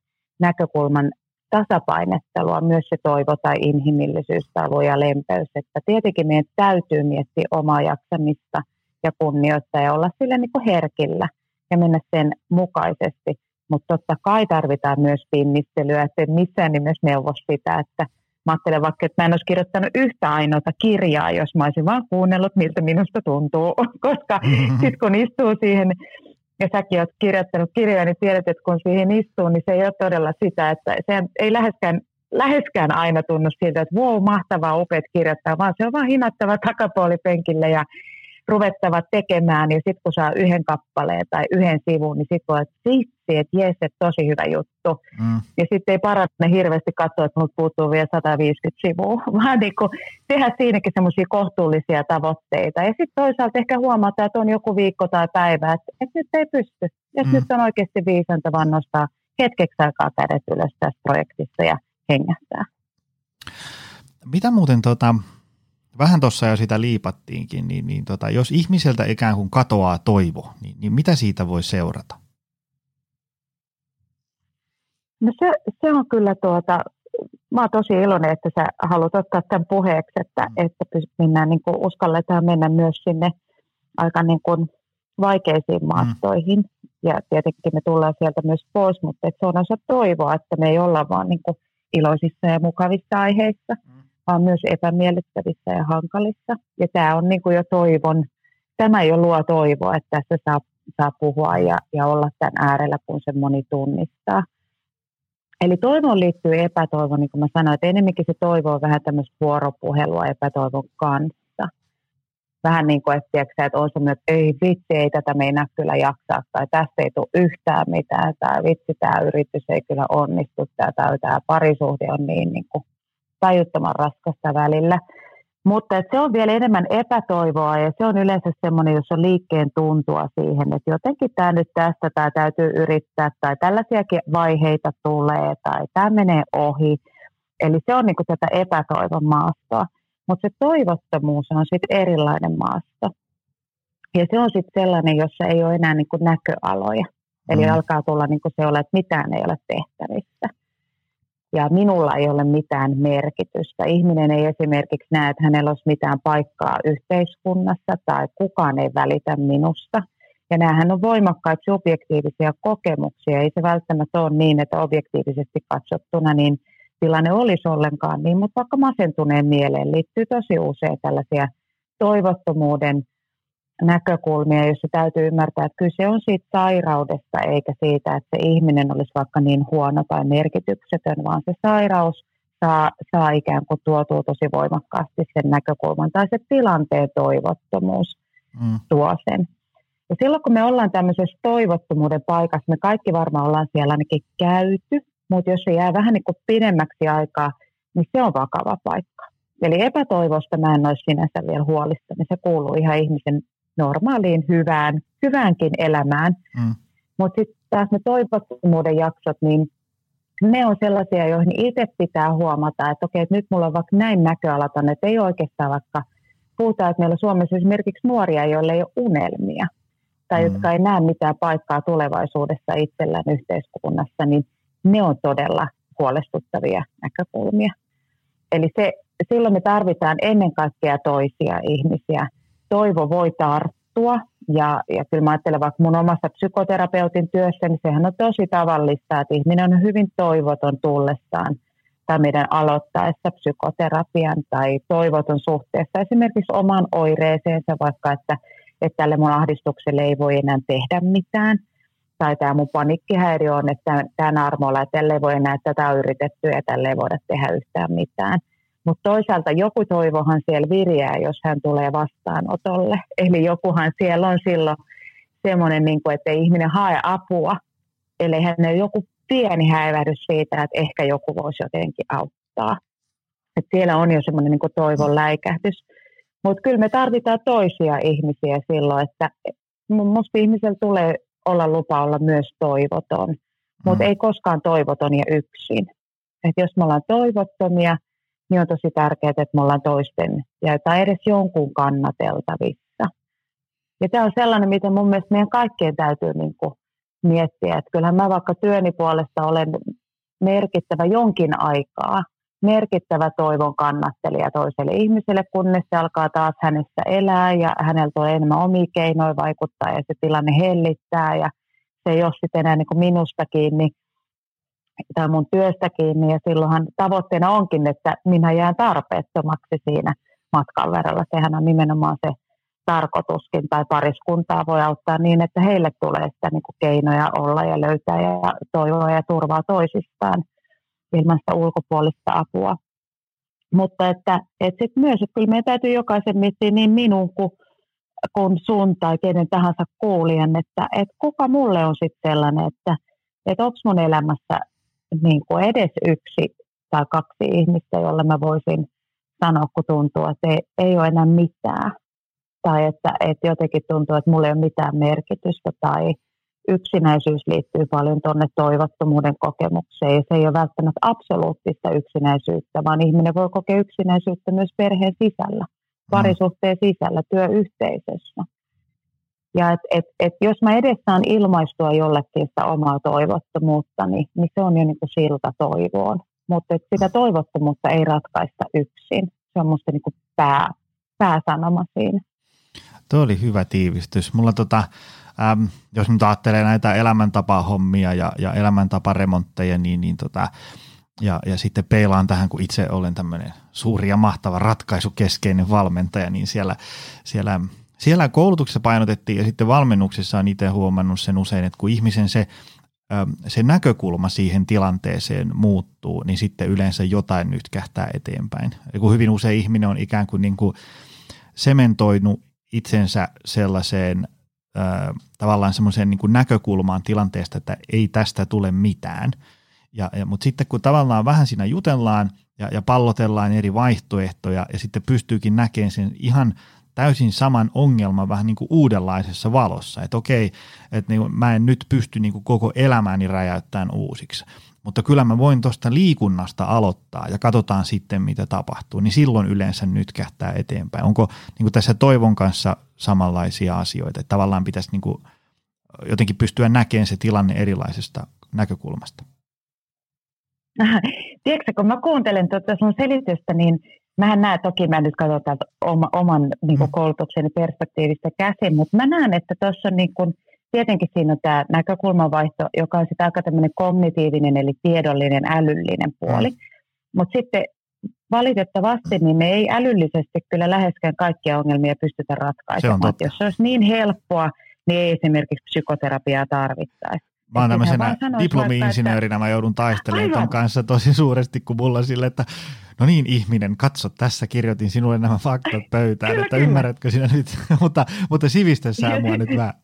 näkökulman tasapainettelua, myös se toivo tai inhimillisyys tai ja lempeys. Että tietenkin meidän täytyy miettiä omaa jaksamista ja kunnioittaa ja olla sille niin kuin herkillä ja mennä sen mukaisesti. Mutta totta kai tarvitaan myös pinnistelyä, että missään nimessä neuvo sitä, että mä ajattelen vaikka, että mä en olisi kirjoittanut yhtä ainoata kirjaa, jos mä olisin vaan kuunnellut, miltä minusta tuntuu, koska sitten kun istuu siihen ja säkin olet kirjoittanut kirjoja, niin tiedät, että kun siihen istuu, niin se ei ole todella sitä, että se ei läheskään, läheskään aina tunnu siltä, että wow, mahtavaa, upeat kirjoittaa, vaan se on vaan hinattava takapuolipenkille ja ruvettava tekemään, ja sitten kun saa yhden kappaleen tai yhden sivun, niin sitten voi, että sitsi, että jes, että tosi hyvä juttu. Mm. Ja sitten ei paranne hirveästi katsoa, että minulta puuttuu vielä 150 sivua, vaan niin kuin tehdä siinäkin semmoisia kohtuullisia tavoitteita. Ja sitten toisaalta ehkä huomata, että on joku viikko tai päivä, että, että nyt ei pysty. Että mm. nyt on oikeasti viisanta vaan nostaa hetkeksi aikaa kädet ylös tästä projektista ja hengähtää. Mitä muuten tota, vähän tuossa jo sitä liipattiinkin, niin, niin tota, jos ihmiseltä ikään kuin katoaa toivo, niin, niin mitä siitä voi seurata? No se, se on kyllä tuota, mä oon tosi iloinen, että sä haluat ottaa tämän puheeksi, että, mm. että mennään, niin kuin, uskalletaan mennä myös sinne aika niin kuin vaikeisiin mm. maastoihin. Mm. Ja tietenkin me tullaan sieltä myös pois, mutta että se on osa toivoa, että me ei olla vaan niin kuin iloisissa ja mukavissa aiheissa. Mm vaan myös epämiellyttävissä ja hankalissa. Ja tämä on niin kuin jo toivon, tämä jo luo toivoa, että tässä saa, saa puhua ja, ja olla tämän äärellä, kun se moni tunnistaa. Eli toivoon liittyy epätoivo, niin kuin mä sanoin, että enemmänkin se toivo on vähän tämmöistä vuoropuhelua epätoivon kanssa. Vähän niin kuin, että, tiedätkö, että on se, että ei vitsi, ei tätä meinaa kyllä jaksaa, tai tästä ei tule yhtään mitään, tai vitsi, tämä yritys ei kyllä onnistu, tai tämä parisuhde on niin, niin kuin tajuttoman raskasta välillä. Mutta se on vielä enemmän epätoivoa ja se on yleensä semmoinen, jos on liikkeen tuntua siihen, että jotenkin tämä nyt tästä tai täytyy yrittää tai tällaisiakin vaiheita tulee tai tämä menee ohi. Eli se on niin kuin tätä epätoivon maastoa. Mutta se toivottomuus on sitten erilainen maasto. Ja se on sitten sellainen, jossa ei ole enää niin kuin näköaloja. Eli mm. alkaa tulla niin kuin se olla, että mitään ei ole tehtävissä ja minulla ei ole mitään merkitystä. Ihminen ei esimerkiksi näe, että hänellä olisi mitään paikkaa yhteiskunnassa tai kukaan ei välitä minusta. Ja näähän on voimakkaita subjektiivisia kokemuksia. Ei se välttämättä ole niin, että objektiivisesti katsottuna niin tilanne olisi ollenkaan niin, mutta vaikka masentuneen mieleen liittyy tosi usein tällaisia toivottomuuden näkökulmia, joissa täytyy ymmärtää, että kyse on siitä sairaudesta eikä siitä, että se ihminen olisi vaikka niin huono tai merkityksetön, vaan se sairaus saa, saa ikään kuin tuotua tosi voimakkaasti sen näkökulman tai se tilanteen toivottomuus mm. tuo sen. Ja silloin kun me ollaan tämmöisessä toivottomuuden paikassa, me kaikki varmaan ollaan siellä ainakin käyty, mutta jos se jää vähän niin kuin pidemmäksi aikaa, niin se on vakava paikka. Eli epätoivosta mä en olisi sinänsä vielä huolissani. Se kuuluu ihan ihmisen normaaliin hyvään, hyväänkin elämään. Mm. Mutta sitten taas ne toivottomuuden jaksot, niin ne on sellaisia, joihin itse pitää huomata, että okei, että nyt mulla on vaikka näin näköalaton, että ei oikeastaan vaikka, puhutaan, että meillä Suomessa esimerkiksi nuoria, joilla ei ole unelmia tai mm. jotka ei näe mitään paikkaa tulevaisuudessa itsellään yhteiskunnassa, niin ne on todella huolestuttavia näkökulmia. Eli se, silloin me tarvitaan ennen kaikkea toisia ihmisiä – toivo voi tarttua. Ja, ja kyllä mä ajattelen vaikka mun omassa psykoterapeutin työssä, niin sehän on tosi tavallista, että ihminen on hyvin toivoton tullessaan tai meidän aloittaessa psykoterapian tai toivoton suhteessa esimerkiksi omaan oireeseensa, vaikka että, että tälle mun ahdistukselle ei voi enää tehdä mitään. Tai tämä mun panikkihäiriö on, että tämä armoilla, että tälle ei voi enää tätä yritetty ja tälle ei voida tehdä yhtään mitään. Mutta toisaalta joku toivohan siellä viriää, jos hän tulee vastaanotolle. Eli jokuhan siellä on silloin semmoinen, niin kuin, että ei ihminen hae apua, eli hän on joku pieni häivähdys siitä, että ehkä joku voisi jotenkin auttaa. Et siellä on jo semmoinen niin toivon läikähdys. Mutta kyllä me tarvitaan toisia ihmisiä silloin, että minusta ihmisellä tulee olla lupa olla myös toivoton, mutta mm. ei koskaan toivoton ja yksin. Et jos me ollaan toivottomia – niin on tosi tärkeää, että me ollaan toisten ja tai edes jonkun kannateltavissa. Ja tämä on sellainen, mitä mun mielestä meidän kaikkien täytyy niin kuin miettiä, että kyllähän mä vaikka työni puolesta olen merkittävä jonkin aikaa, merkittävä toivon kannattelija toiselle ihmiselle, kunnes se alkaa taas hänessä elää ja hänellä on enemmän omia keinoja vaikuttaa ja se tilanne hellittää ja se ei ole sitten enää niin kuin minusta kiinni, tai mun työstä kiinni ja silloinhan tavoitteena onkin, että minä jään tarpeettomaksi siinä matkan verralla. Sehän on nimenomaan se tarkoituskin tai pariskuntaa voi auttaa niin, että heille tulee sitä niin kuin keinoja olla ja löytää ja toivoa ja turvaa toisistaan ilman sitä ulkopuolista apua. Mutta että, että sitten myös, että kyllä meidän täytyy jokaisen miettiä niin minun kuin, kuin sun tai kenen tahansa kuulijan, että, että kuka mulle on sitten sellainen, että, että onko mun elämässä niin kuin edes yksi tai kaksi ihmistä, jolle mä voisin sanoa, kun tuntuu, että ei, ei ole enää mitään. Tai että, että jotenkin tuntuu, että mulla ei ole mitään merkitystä. Tai yksinäisyys liittyy paljon tuonne toivottomuuden kokemukseen. Ja se ei ole välttämättä absoluuttista yksinäisyyttä, vaan ihminen voi kokea yksinäisyyttä myös perheen sisällä, mm. parisuhteen sisällä, työyhteisössä. Ja et, et, et jos mä edes saan ilmaistua jollekin sitä omaa toivottomuutta, niin, niin se on jo niin kuin silta toivoon. Mutta sitä toivottomuutta ei ratkaista yksin. Se on musta niin kuin pää, pääsanoma siinä. Tuo oli hyvä tiivistys. Mulla tota, äm, jos nyt ajattelee näitä elämäntapahommia ja, ja elämäntaparemontteja, niin, niin tota, ja, ja sitten peilaan tähän, kun itse olen tämmöinen suuri ja mahtava ratkaisukeskeinen valmentaja, niin siellä, siellä siellä koulutuksessa painotettiin ja sitten valmennuksessa on itse huomannut sen usein, että kun ihmisen se, se näkökulma siihen tilanteeseen muuttuu, niin sitten yleensä jotain nyt kähtää eteenpäin. Ja kun hyvin usein ihminen on ikään kuin, niin kuin sementoinut itsensä sellaiseen tavallaan semmoiseen niin näkökulmaan tilanteesta, että ei tästä tule mitään. Ja, ja, mutta sitten kun tavallaan vähän siinä jutellaan ja, ja pallotellaan eri vaihtoehtoja ja sitten pystyykin näkemään sen ihan täysin saman ongelman vähän niin kuin uudenlaisessa valossa. Että okei, että niin mä en nyt pysty niin kuin koko elämäni räjäyttämään uusiksi, mutta kyllä mä voin tuosta liikunnasta aloittaa ja katsotaan sitten, mitä tapahtuu. Niin silloin yleensä nyt kähtää eteenpäin. Onko niin kuin tässä Toivon kanssa samanlaisia asioita, että tavallaan pitäisi niin kuin jotenkin pystyä näkemään se tilanne erilaisesta näkökulmasta? Tiedätkö, kun mä kuuntelen tuota sun selitystä, niin Mähän näen, toki mä nyt katson täältä oma, oman niin kuin mm. koulutukseni perspektiivistä käsin, mutta mä näen, että tuossa on niin kuin, tietenkin siinä on tämä näkökulmavaihto, joka on sitä aika tämmöinen kognitiivinen, eli tiedollinen, älyllinen puoli. Mm. Mutta sitten valitettavasti niin me ei älyllisesti kyllä läheskään kaikkia ongelmia pystytä ratkaisemaan. Se Jos se olisi niin helppoa, niin ei esimerkiksi psykoterapiaa tarvittaisi. Mä oon tämmöisenä diplomi-insinöörinä, mä joudun taistelemaan ton kanssa tosi suuresti, kun mulla on sille, että no niin ihminen, katso, tässä kirjoitin sinulle nämä faktat pöytään, kyllä, että kyllä. ymmärrätkö sinä nyt, mutta, mutta sivistessään mua nyt vähän.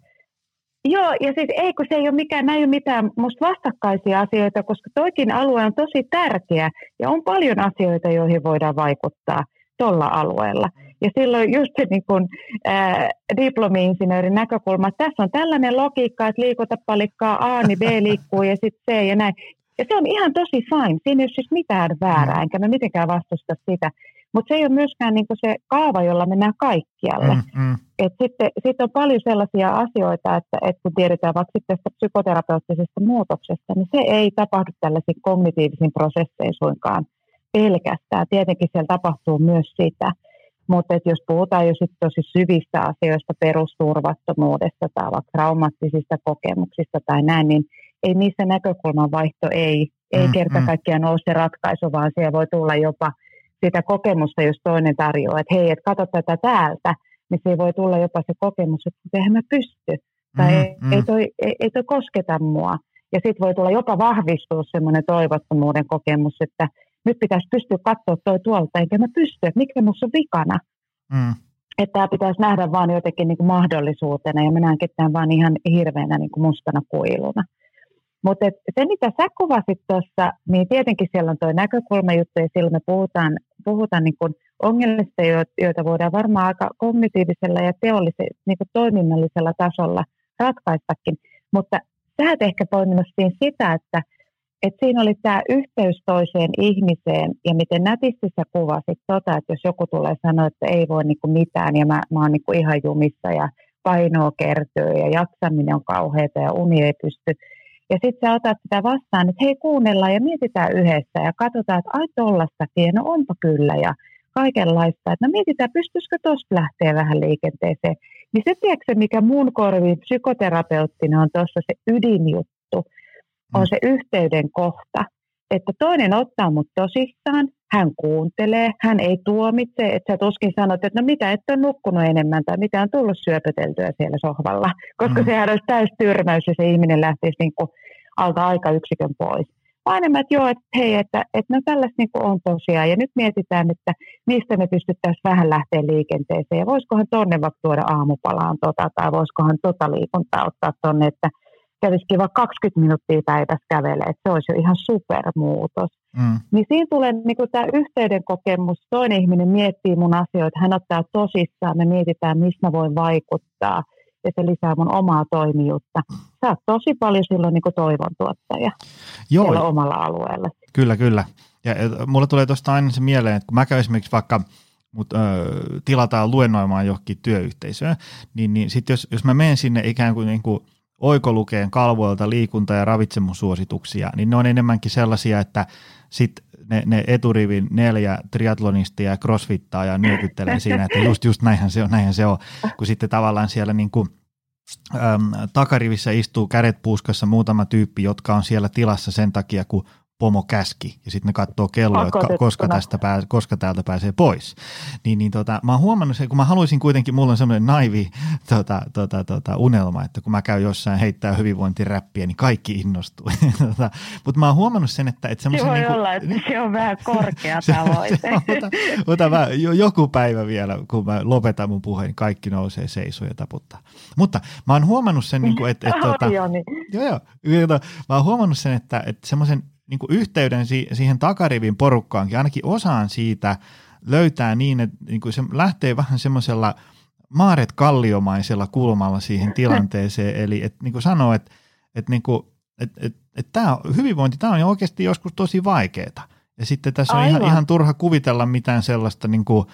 Joo, ja siis ei, kun se ei ole mikään, näin mitään musta vastakkaisia asioita, koska toikin alue on tosi tärkeä ja on paljon asioita, joihin voidaan vaikuttaa tuolla alueella. Ja silloin just se niin kun, ää, diplomi-insinöörin näkökulma, että tässä on tällainen logiikka, että liikuta palikkaa A, niin B liikkuu ja sitten C ja näin. Ja se on ihan tosi fine, siinä ei ole siis mitään väärää, enkä mä mitenkään vastusta sitä. Mutta se ei ole myöskään niinku se kaava, jolla mennään kaikkialle. Mm, mm. Et sitten, sitten on paljon sellaisia asioita, että, että kun tiedetään vaikka tästä psykoterapeuttisesta muutoksesta, niin se ei tapahdu tällaisiin kognitiivisiin prosesseihin suinkaan pelkästään. Tietenkin siellä tapahtuu myös sitä. Mutta jos puhutaan jo sit tosi syvistä asioista, perusturvattomuudesta tai vaikka traumaattisista kokemuksista tai näin, niin ei niissä näkökulman vaihto ei, ei mm, kerta mm. kaikkiaan ole se ratkaisu, vaan siellä voi tulla jopa sitä kokemusta, jos toinen tarjoaa, että hei, että katso tätä täältä, niin se voi tulla jopa se kokemus, että eihän mä pysty, tai mm, ei, mm. ei, toi, ei, ei toi kosketa mua. Ja sitten voi tulla jopa vahvistua semmoinen toivottomuuden kokemus, että nyt pitäisi pystyä katsoa toi tuolta, enkä mä pysty, että mikä minussa on vikana. Mm. Että tämä pitäisi nähdä vaan jotenkin niin kuin mahdollisuutena, ja mä näenkin tämän vaan ihan hirveänä niin kuin mustana kuiluna. Mutta se, mitä sä kuvasit tuossa, niin tietenkin siellä on tuo näkökulmajuttu, ja silloin me puhutaan, puhutaan niin kuin ongelmista, joita voidaan varmaan aika kognitiivisella ja teollisella, niin kuin toiminnallisella tasolla ratkaistakin. Mutta sä et ehkä poiminnut siinä sitä, että et siinä oli tämä yhteys toiseen ihmiseen ja miten nätisti sä kuvasit tota, että jos joku tulee sanoa, että ei voi niinku mitään ja mä, mä oon niinku ihan jumissa ja painoa kertyy ja jaksaminen on kauheata ja uni ei pysty. Ja sitten sä otat sitä vastaan, että hei kuunnellaan ja mietitään yhdessä ja katsotaan, että ai tollastakin, no onpa kyllä ja kaikenlaista. Että no mietitään, pystyisikö tuosta lähteä vähän liikenteeseen. Niin se tiedätkö, mikä mun korviin psykoterapeuttina on tuossa se ydinjuttu, on se yhteyden kohta, että toinen ottaa mut tosissaan, hän kuuntelee, hän ei tuomitse, että sä tuskin sanot, että no mitä, et ole nukkunut enemmän tai mitä on tullut syöpöteltyä siellä sohvalla, koska mm. sehän olisi täys tyrmäys ja se ihminen lähtisi niin kuin alta aika yksikön pois. Vaan enemmän, että joo, että hei, että, että no tällaista niin kuin on tosiaan ja nyt mietitään, että mistä me pystyttäisiin vähän lähteä liikenteeseen ja voisikohan tonne vaikka tuoda aamupalaan tota tai voisikohan tota liikuntaa ottaa tonne, että kävisikin vaikka 20 minuuttia päivässä kävelee, että se olisi jo ihan supermuutos. Mm. Niin siinä tulee niin tämä yhteyden kokemus, toinen ihminen miettii mun asioita, hän ottaa tosissaan, me mietitään, mistä voi vaikuttaa, ja se lisää mun omaa toimijuutta. Sä oot tosi paljon silloin niin toivon tuottaja Joo. omalla alueella. Kyllä, kyllä. Ja mulle tulee tuosta aina se mieleen, että kun mä käyn esimerkiksi vaikka mut, ö, tilataan luennoimaan johonkin työyhteisöön, niin, niin sitten jos, jos mä menen sinne ikään kuin, niin kuin – oikolukeen kalvoilta liikunta- ja ravitsemussuosituksia, niin ne on enemmänkin sellaisia, että sit ne, ne eturivin neljä triatlonistia ja crossfittaa ja nyökyttelee siinä, että just, just näinhän se on, näinhän se on, kun sitten tavallaan siellä niin kuin, äm, takarivissä istuu kädet puuskassa muutama tyyppi, jotka on siellä tilassa sen takia, kun pomo käski ja sitten ne katsoo kelloa, että koska, tästä pää, koska täältä pääsee pois. Niin, niin tota, mä oon huomannut sen, kun mä haluaisin kuitenkin, mulla on semmoinen naivi tota, tota, tota, unelma, että kun mä käyn jossain heittää hyvinvointiräppiä, niin kaikki innostuu. tota, Mutta mä oon huomannut sen, että, että semmoisen... Se voi niin kuin, olla, että se on vähän korkea tavoite. ota, ota mä, joku päivä vielä, kun mä lopetan mun puheen, niin kaikki nousee seisoo ja taputtaa. Mutta mä oon huomannut sen, niin kuin, että... että, että, että, joo, joo, mä oon huomannut sen, että, että semmoisen niin kuin yhteyden si- siihen takarivin porukkaankin, ainakin osaan siitä löytää niin, että niin kuin se lähtee vähän semmoisella Maaret Kalliomaisella kulmalla siihen tilanteeseen, eli että niin kuin sanoo, että, että, niin kuin, että, että, että tämä hyvinvointi, tämä on oikeasti joskus tosi vaikeaa. Ja sitten tässä on ihan, ihan turha kuvitella mitään sellaista niin kuin,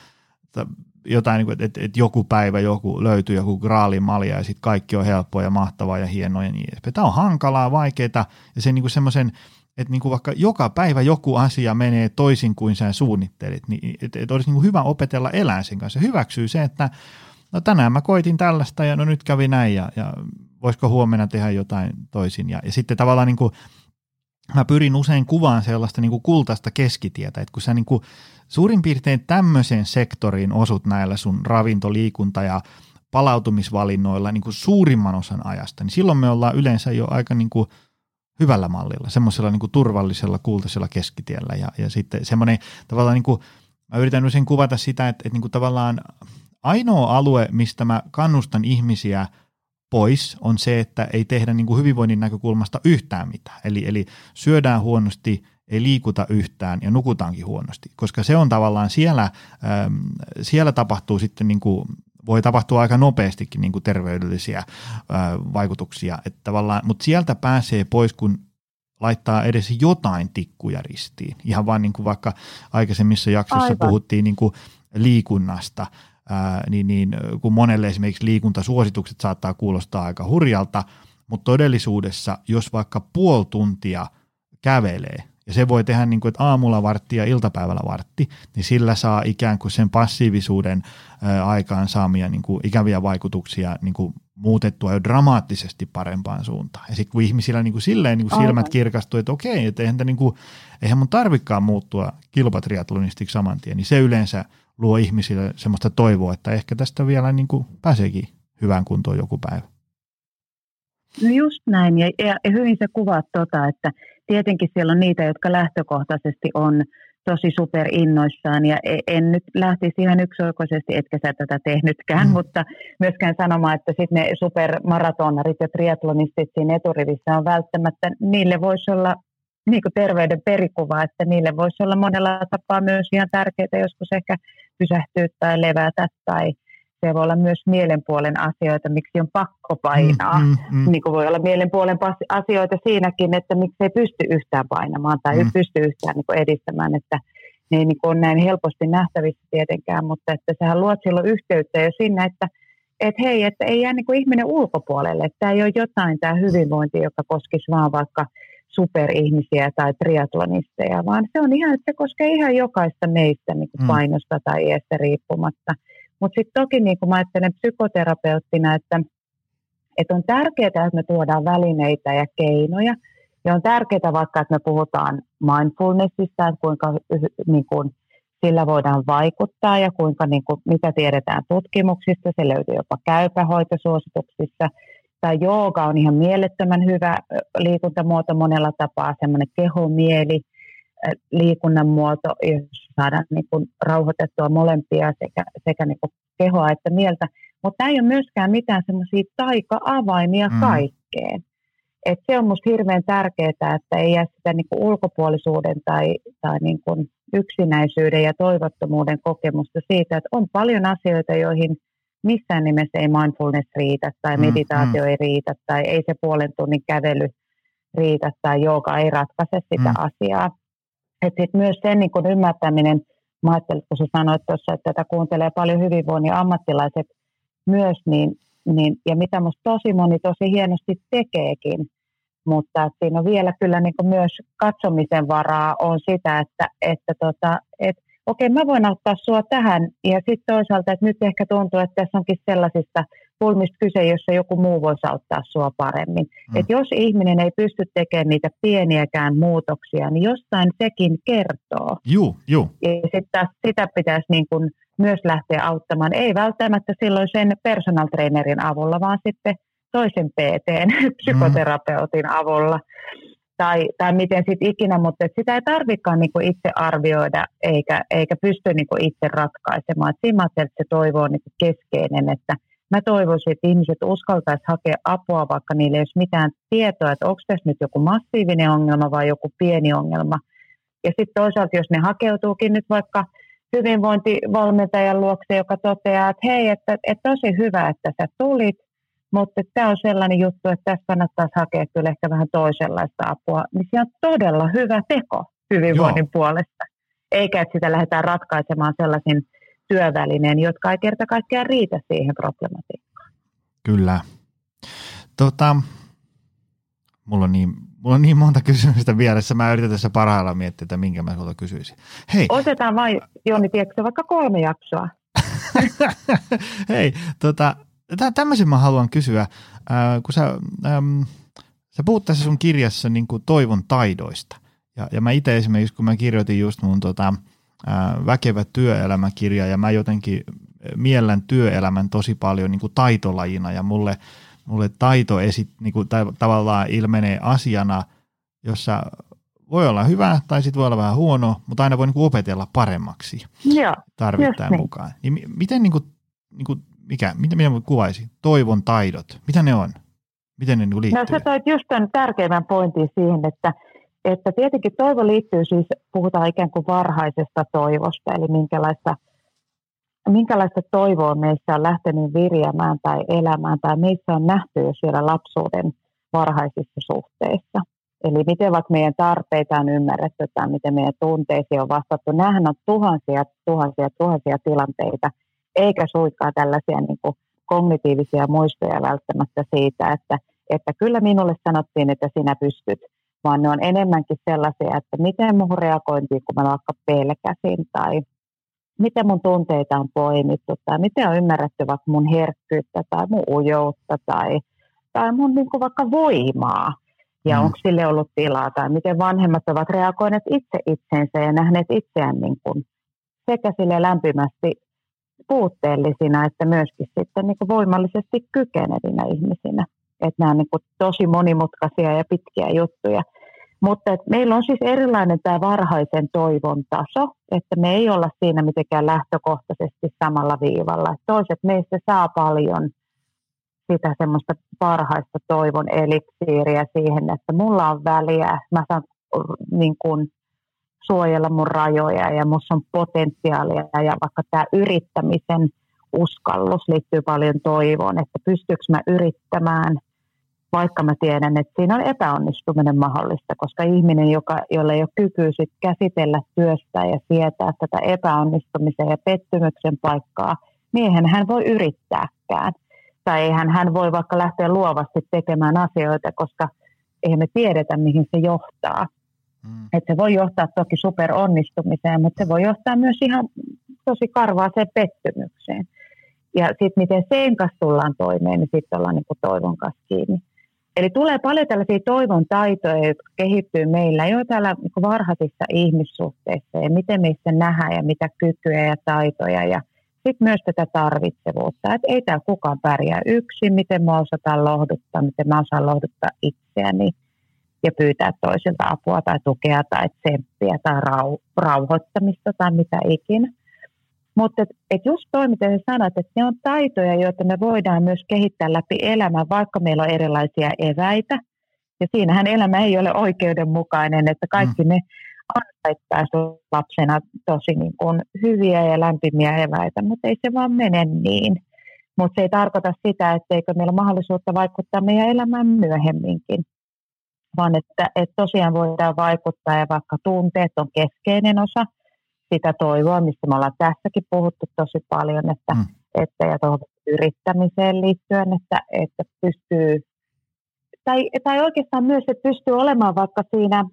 jotain, niin kuin, että, että joku päivä joku löytyy joku graalimalja ja sitten kaikki on helppoa ja mahtavaa ja hienoa ja niin edespäin. Tämä on hankalaa, vaikeaa ja se niin semmoisen, että niin kuin vaikka joka päivä joku asia menee toisin kuin sä suunnittelit, niin että, että olisi niin kuin hyvä opetella elää sen kanssa. Hyväksyy se, että no tänään mä koitin tällaista ja no nyt kävi näin ja, ja voisiko huomenna tehdä jotain toisin. Ja, ja sitten tavallaan niin kuin, mä pyrin usein kuvaan sellaista niin kuin kultaista keskitietä, että kun sä niin kuin suurin piirtein tämmöiseen sektoriin osut näillä sun ravinto, liikunta ja palautumisvalinnoilla niin kuin suurimman osan ajasta, niin silloin me ollaan yleensä jo aika niin kuin hyvällä mallilla, semmoisella niin turvallisella kultaisella keskitiellä ja, ja sitten semmoinen tavallaan niin kuin, mä yritän usein kuvata sitä, että, että niin kuin tavallaan ainoa alue, mistä mä kannustan ihmisiä pois, on se, että ei tehdä niin kuin hyvinvoinnin näkökulmasta yhtään mitään. Eli, eli syödään huonosti, ei liikuta yhtään ja nukutaankin huonosti, koska se on tavallaan siellä, ähm, siellä tapahtuu sitten niin kuin, voi tapahtua aika nopeastikin niin kuin terveydellisiä äh, vaikutuksia, että tavallaan, mutta sieltä pääsee pois, kun laittaa edes jotain tikkuja ristiin. Ihan vaan niin kuin vaikka aikaisemmissa jaksoissa Aivan. puhuttiin niin kuin liikunnasta, ää, niin, niin kun monelle esimerkiksi liikuntasuositukset saattaa kuulostaa aika hurjalta, mutta todellisuudessa, jos vaikka puoli tuntia kävelee, ja se voi tehdä niin kuin, että aamulla vartti ja iltapäivällä vartti, niin sillä saa ikään kuin sen passiivisuuden aikaan saamia niin kuin ikäviä vaikutuksia niin kuin muutettua jo dramaattisesti parempaan suuntaan. Ja sitten kun ihmisillä niin kuin silleen niin kuin silmät kirkastuu, että okei, että eihän, niin kuin, eihän mun tarvikaan muuttua kilpatriatlonistiksi saman tien, niin se yleensä luo ihmisille semmoista toivoa, että ehkä tästä vielä niin kuin pääseekin hyvään kuntoon joku päivä. No just näin, ja, ja, ja hyvin se kuvaat tota, että tietenkin siellä on niitä, jotka lähtökohtaisesti on tosi innoissaan ja e, en nyt lähtisi ihan yksioikoisesti, etkä sä tätä tehnytkään, mm. mutta myöskään sanomaan, että sitten ne supermaratonarit ja triatlonistit siinä eturivissä on välttämättä, niille voisi olla niin kuin terveyden perikuva, että niille voisi olla monella tapaa myös ihan tärkeää joskus ehkä pysähtyä tai levätä tai se voi olla myös mielenpuolen asioita, miksi on pakko painaa. Mm, mm, mm. Niin kuin voi olla mielenpuolen asioita siinäkin, että miksi ei pysty yhtään painamaan tai mm. ei pysty yhtään niin kuin edistämään, että ne ei niin kuin ole näin helposti nähtävissä tietenkään, mutta että sehän luot silloin yhteyttä jo sinne, että että hei, että ei jää niin kuin ihminen ulkopuolelle, että tämä ei ole jotain tämä hyvinvointi, joka koskisi vaan vaikka superihmisiä tai triatlonisteja, vaan se on ihan, että se koskee ihan jokaista meistä niin kuin mm. painosta tai iästä riippumatta. Mutta sitten toki niin kuin mä ajattelen psykoterapeuttina, että, että on tärkeää, että me tuodaan välineitä ja keinoja. Ja on tärkeää vaikka, että me puhutaan mindfulnessista, että kuinka niin kuin, sillä voidaan vaikuttaa ja kuinka, niin kuin, mitä tiedetään tutkimuksista. Se löytyy jopa käypähoitosuosituksissa. Tai jooga on ihan mielettömän hyvä liikuntamuoto monella tapaa, semmoinen kehomieli – liikunnan muoto, jossa saadaan niin kuin rauhoitettua molempia sekä, sekä niin kuin kehoa että mieltä. Mutta tämä ei ole myöskään mitään semmoisia taika-avaimia mm. kaikkeen. Et se on minusta hirveän tärkeää, että ei jää sitä niin kuin ulkopuolisuuden tai, tai niin kuin yksinäisyyden ja toivottomuuden kokemusta siitä, että on paljon asioita, joihin missään nimessä ei mindfulness riitä tai mm, meditaatio mm. ei riitä tai ei se puolen tunnin kävely riitä tai jooga ei ratkaise sitä mm. asiaa. Että sit myös sen niin kun ymmärtäminen, mä ajattelin, kun sä sanoit tuossa, että tätä kuuntelee paljon hyvinvoinnin ammattilaiset myös, niin, niin, ja mitä musta tosi moni tosi hienosti tekeekin, mutta siinä on vielä kyllä niin myös katsomisen varaa on sitä, että, että tota, et, okei, mä voin auttaa sua tähän, ja sitten toisaalta, että nyt ehkä tuntuu, että tässä onkin sellaisista pulmista kyse, jossa joku muu voisi auttaa sua paremmin. Mm. Et jos ihminen ei pysty tekemään niitä pieniäkään muutoksia, niin jostain sekin kertoo. Juu, juu. Ja sitten sitä pitäisi niin kuin myös lähteä auttamaan. Ei välttämättä silloin sen personal trainerin avulla, vaan sitten toisen PT, psykoterapeutin mm. avulla tai, tai miten sitten ikinä, mutta sitä ei tarvikaan niinku itse arvioida eikä, eikä pysty niinku itse ratkaisemaan. Et siinä että se toivo on niinku keskeinen, että mä toivoisin, että ihmiset uskaltaisi hakea apua, vaikka niillä ei olisi mitään tietoa, että onko tässä nyt joku massiivinen ongelma vai joku pieni ongelma. Ja sitten toisaalta, jos ne hakeutuukin nyt vaikka hyvinvointivalmentajan luokse, joka toteaa, että hei, että, että tosi hyvä, että sä tulit, mutta tämä on sellainen juttu, että tässä kannattaisi hakea kyllä ehkä vähän toisenlaista apua, niin se on todella hyvä teko hyvinvoinnin Joo. puolesta. Eikä, että sitä lähdetään ratkaisemaan sellaisin työvälineen, jotka ei kerta kaikkiaan riitä siihen problematiikkaan. Kyllä. Tota, mulla, on niin, mulla on niin monta kysymystä vieressä. Mä yritän tässä parhaillaan miettiä, että minkä mä sulta kysyisin. Hei. Otetaan vain, Joni, tiedätkö, vaikka kolme jaksoa. Hei, tota, tämmöisen mä haluan kysyä, äh, kun sä, ähm, sä puhut tässä sun kirjassa niin kuin toivon taidoista. Ja, ja mä itse esimerkiksi, kun mä kirjoitin just mun tota, äh, väkevä työelämäkirja, ja mä jotenkin miellän työelämän tosi paljon niin kuin taitolajina, ja mulle, mulle taito esit, niin kuin, ta, tavallaan ilmenee asiana, jossa voi olla hyvä tai sitten voi olla vähän huono, mutta aina voi niin kuin opetella paremmaksi Joo, tarvittaen niin. mukaan. Niin miten niin kuin, niin kuin mikä, mitä minä kuvaisi? Toivon taidot. Mitä ne on? Miten ne liittyy? No sä toit just tämän tärkeimmän pointin siihen, että, että tietenkin toivo liittyy siis, puhutaan ikään kuin varhaisesta toivosta, eli minkälaista, minkälaista toivoa meissä on lähtenyt virjäämään tai elämään, tai meissä on nähty jo siellä lapsuuden varhaisissa suhteissa. Eli miten vaikka meidän tarpeita on ymmärretty tai miten meidän tunteisiin on vastattu. Nämähän on tuhansia, tuhansia, tuhansia tilanteita – eikä suinkaan tällaisia niin kuin kognitiivisia muistoja välttämättä siitä, että, että kyllä minulle sanottiin, että sinä pystyt, vaan ne on enemmänkin sellaisia, että miten muuhun reagointiin, kun mä vaikka pelkäsin tai miten mun tunteita on poimittu tai miten on ymmärretty vaikka mun herkkyyttä tai mun ujoutta tai, tai mun niin kuin vaikka voimaa ja mm. onko sille ollut tilaa tai miten vanhemmat ovat reagoineet itse itseensä ja nähneet itseään niin kuin sekä sille lämpimästi puutteellisina, että myöskin sitten niin kuin voimallisesti kykenevinä ihmisinä. Että nämä on niin kuin tosi monimutkaisia ja pitkiä juttuja. Mutta että meillä on siis erilainen tämä varhaisen toivon taso, että me ei olla siinä mitenkään lähtökohtaisesti samalla viivalla. Että toiset meistä saa paljon sitä semmoista parhaista toivon eliksiiriä siihen, että mulla on väliä, mä saan niin kuin suojella mun rajoja ja musta on potentiaalia ja vaikka tämä yrittämisen uskallus liittyy paljon toivoon, että pystyykö mä yrittämään, vaikka mä tiedän, että siinä on epäonnistuminen mahdollista, koska ihminen, joka, jolla ei ole kykyä sit käsitellä työstä ja sietää tätä epäonnistumisen ja pettymyksen paikkaa, niin eihän hän voi yrittääkään. Tai eihän hän voi vaikka lähteä luovasti tekemään asioita, koska eihän me tiedetä, mihin se johtaa. Mm. Että se voi johtaa toki superonnistumiseen, mutta se voi johtaa myös ihan tosi karvaaseen pettymykseen. Ja sitten miten sen kanssa tullaan toimeen, niin sitten ollaan niin toivon kanssa kiinni. Eli tulee paljon tällaisia toivon taitoja, jotka kehittyy meillä jo täällä varhaisissa ihmissuhteissa ja miten meissä nähdään ja mitä kykyjä ja taitoja ja sitten myös tätä tarvitsevuutta, että ei täällä kukaan pärjää yksin, miten mä osataan lohduttaa, miten mä osaan lohduttaa itseäni ja pyytää toisilta apua tai tukea tai tsemppiä tai rau, rauhoittamista tai mitä ikinä. Mutta et, et just toi, mitä sä sanoit, että ne on taitoja, joita me voidaan myös kehittää läpi elämän, vaikka meillä on erilaisia eväitä. Ja siinähän elämä ei ole oikeudenmukainen, että kaikki mm. ne ansaittaisi lapsena tosi niin kuin hyviä ja lämpimiä eväitä, mutta ei se vaan mene niin. Mutta se ei tarkoita sitä, etteikö meillä ole mahdollisuutta vaikuttaa meidän elämään myöhemminkin vaan että, että tosiaan voidaan vaikuttaa ja vaikka tunteet on keskeinen osa sitä toivoa, mistä me ollaan tässäkin puhuttu tosi paljon, että, mm. että ja tuohon yrittämiseen liittyen, että, että pystyy, tai, tai oikeastaan myös, että pystyy olemaan vaikka siinä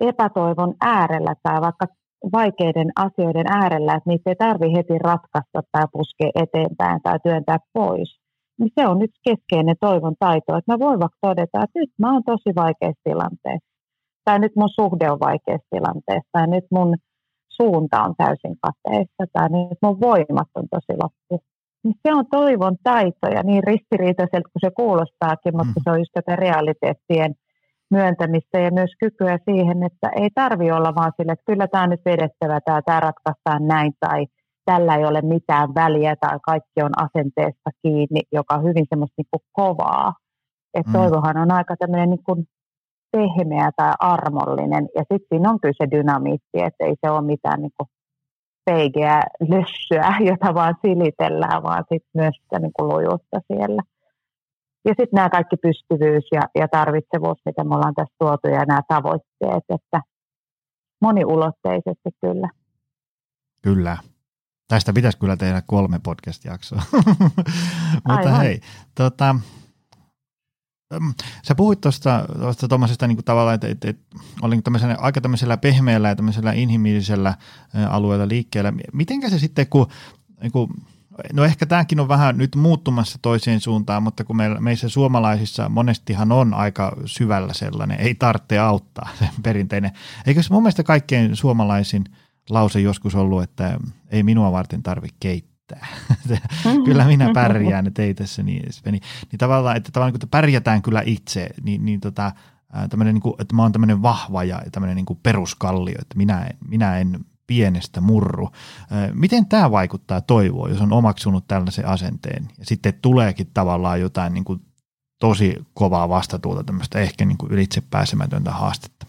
epätoivon äärellä tai vaikka vaikeiden asioiden äärellä, että niitä ei tarvitse heti ratkaista tai puskea eteenpäin tai työntää pois, niin se on yksi keskeinen toivon taito, että mä voin vaikka todeta, että nyt mä oon tosi vaikeassa tilanteessa, tai nyt mun suhde on vaikeassa tilanteessa, tai nyt mun suunta on täysin kateessa, tai nyt mun voimat on tosi loppu. Niin se on toivon taito, ja niin ristiriitaiselta kuin se kuulostaakin, mutta mm. se on just tätä realiteettien myöntämistä ja myös kykyä siihen, että ei tarvi olla vaan sille, että kyllä tämä on nyt vedettävä, tämä, tämä ratkaistaan näin, tai tällä ei ole mitään väliä tai kaikki on asenteesta kiinni, joka on hyvin semmoista niin kuin kovaa. Et mm. toivohan on aika tämmöinen niin kuin pehmeä tai armollinen ja sitten siinä on kyllä se dynamiitti, että ei se ole mitään niin kuin peigeä lössyä, jota vaan silitellään, vaan sitten myös sitä niin kuin lujuutta siellä. Ja sitten nämä kaikki pystyvyys ja, ja tarvitsevuus, mitä me ollaan tässä tuotu, ja nämä tavoitteet, että moniulotteisesti kyllä. Kyllä. Tästä pitäisi kyllä tehdä kolme podcast-jaksoa. Mutta hei, tota, Sä puhuit tuosta tuommoisesta niin tavallaan, että, että, että olin tämmöisellä, aika tämmöisellä pehmeällä ja tämmöisellä inhimillisellä alueella liikkeellä. Mitenkä se sitten, kun, niin kuin, no ehkä tämäkin on vähän nyt muuttumassa toiseen suuntaan, mutta kun meillä, meissä suomalaisissa monestihan on aika syvällä sellainen, ei tarvitse auttaa, se perinteinen. Eikö se mun mielestä kaikkein suomalaisin lause joskus ollut, että ei minua varten tarvitse keittää? Mitään. kyllä minä pärjään, että ei tässä niin Niin, niin tavallaan, että tavallaan kun pärjätään kyllä itse, niin, niin tota, tämmöinen, niin kuin, että mä oon tämmöinen vahva ja tämmöinen niin peruskallio, että minä minä en pienestä murru. Miten tämä vaikuttaa toivoon, jos on omaksunut tällaisen asenteen ja sitten tuleekin tavallaan jotain niin kuin tosi kovaa vastatuulta, tämmöistä ehkä niin kuin ylitse pääsemätöntä haastetta?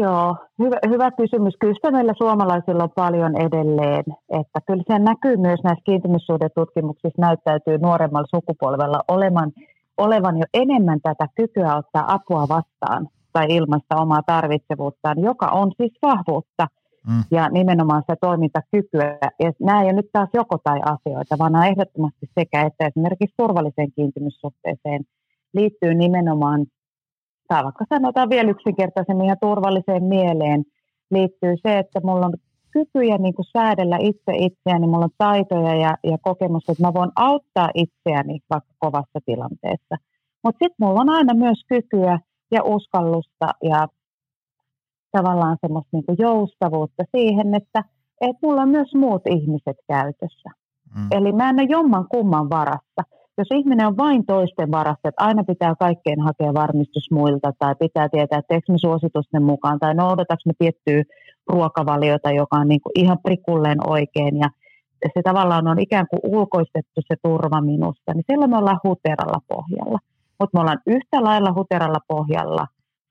Joo, hyvä, hyvä kysymys. Kyllä meillä suomalaisilla on paljon edelleen, että kyllä se näkyy myös näissä kiintymyssuhdetutkimuksissa näyttäytyy nuoremmalla sukupolvella olevan, olevan jo enemmän tätä kykyä ottaa apua vastaan tai ilmaista omaa tarvitsevuuttaan, joka on siis vahvuutta mm. ja nimenomaan se toimintakykyä. Ja nämä ei ole nyt taas joko tai asioita, vaan nämä ehdottomasti sekä että esimerkiksi turvalliseen kiintymyssuhteeseen liittyy nimenomaan tai vaikka sanotaan vielä yksinkertaisemmin ja turvalliseen mieleen, liittyy se, että mulla on kykyjä niin kuin säädellä itse itseäni, mulla on taitoja ja, ja kokemus, että mä voin auttaa itseäni vaikka kovassa tilanteessa. Mutta sitten mulla on aina myös kykyä ja uskallusta ja tavallaan semmoista niin kuin joustavuutta siihen, että, että mulla on myös muut ihmiset käytössä. Mm. Eli mä en ole jomman kumman varassa jos ihminen on vain toisten varassa, että aina pitää kaikkeen hakea varmistus muilta tai pitää tietää, että teekö me suositusten mukaan tai noudataanko me tiettyä ruokavaliota, joka on niin kuin ihan prikulleen oikein ja se tavallaan on ikään kuin ulkoistettu se turva minusta, niin silloin me ollaan huteralla pohjalla. Mutta me ollaan yhtä lailla huteralla pohjalla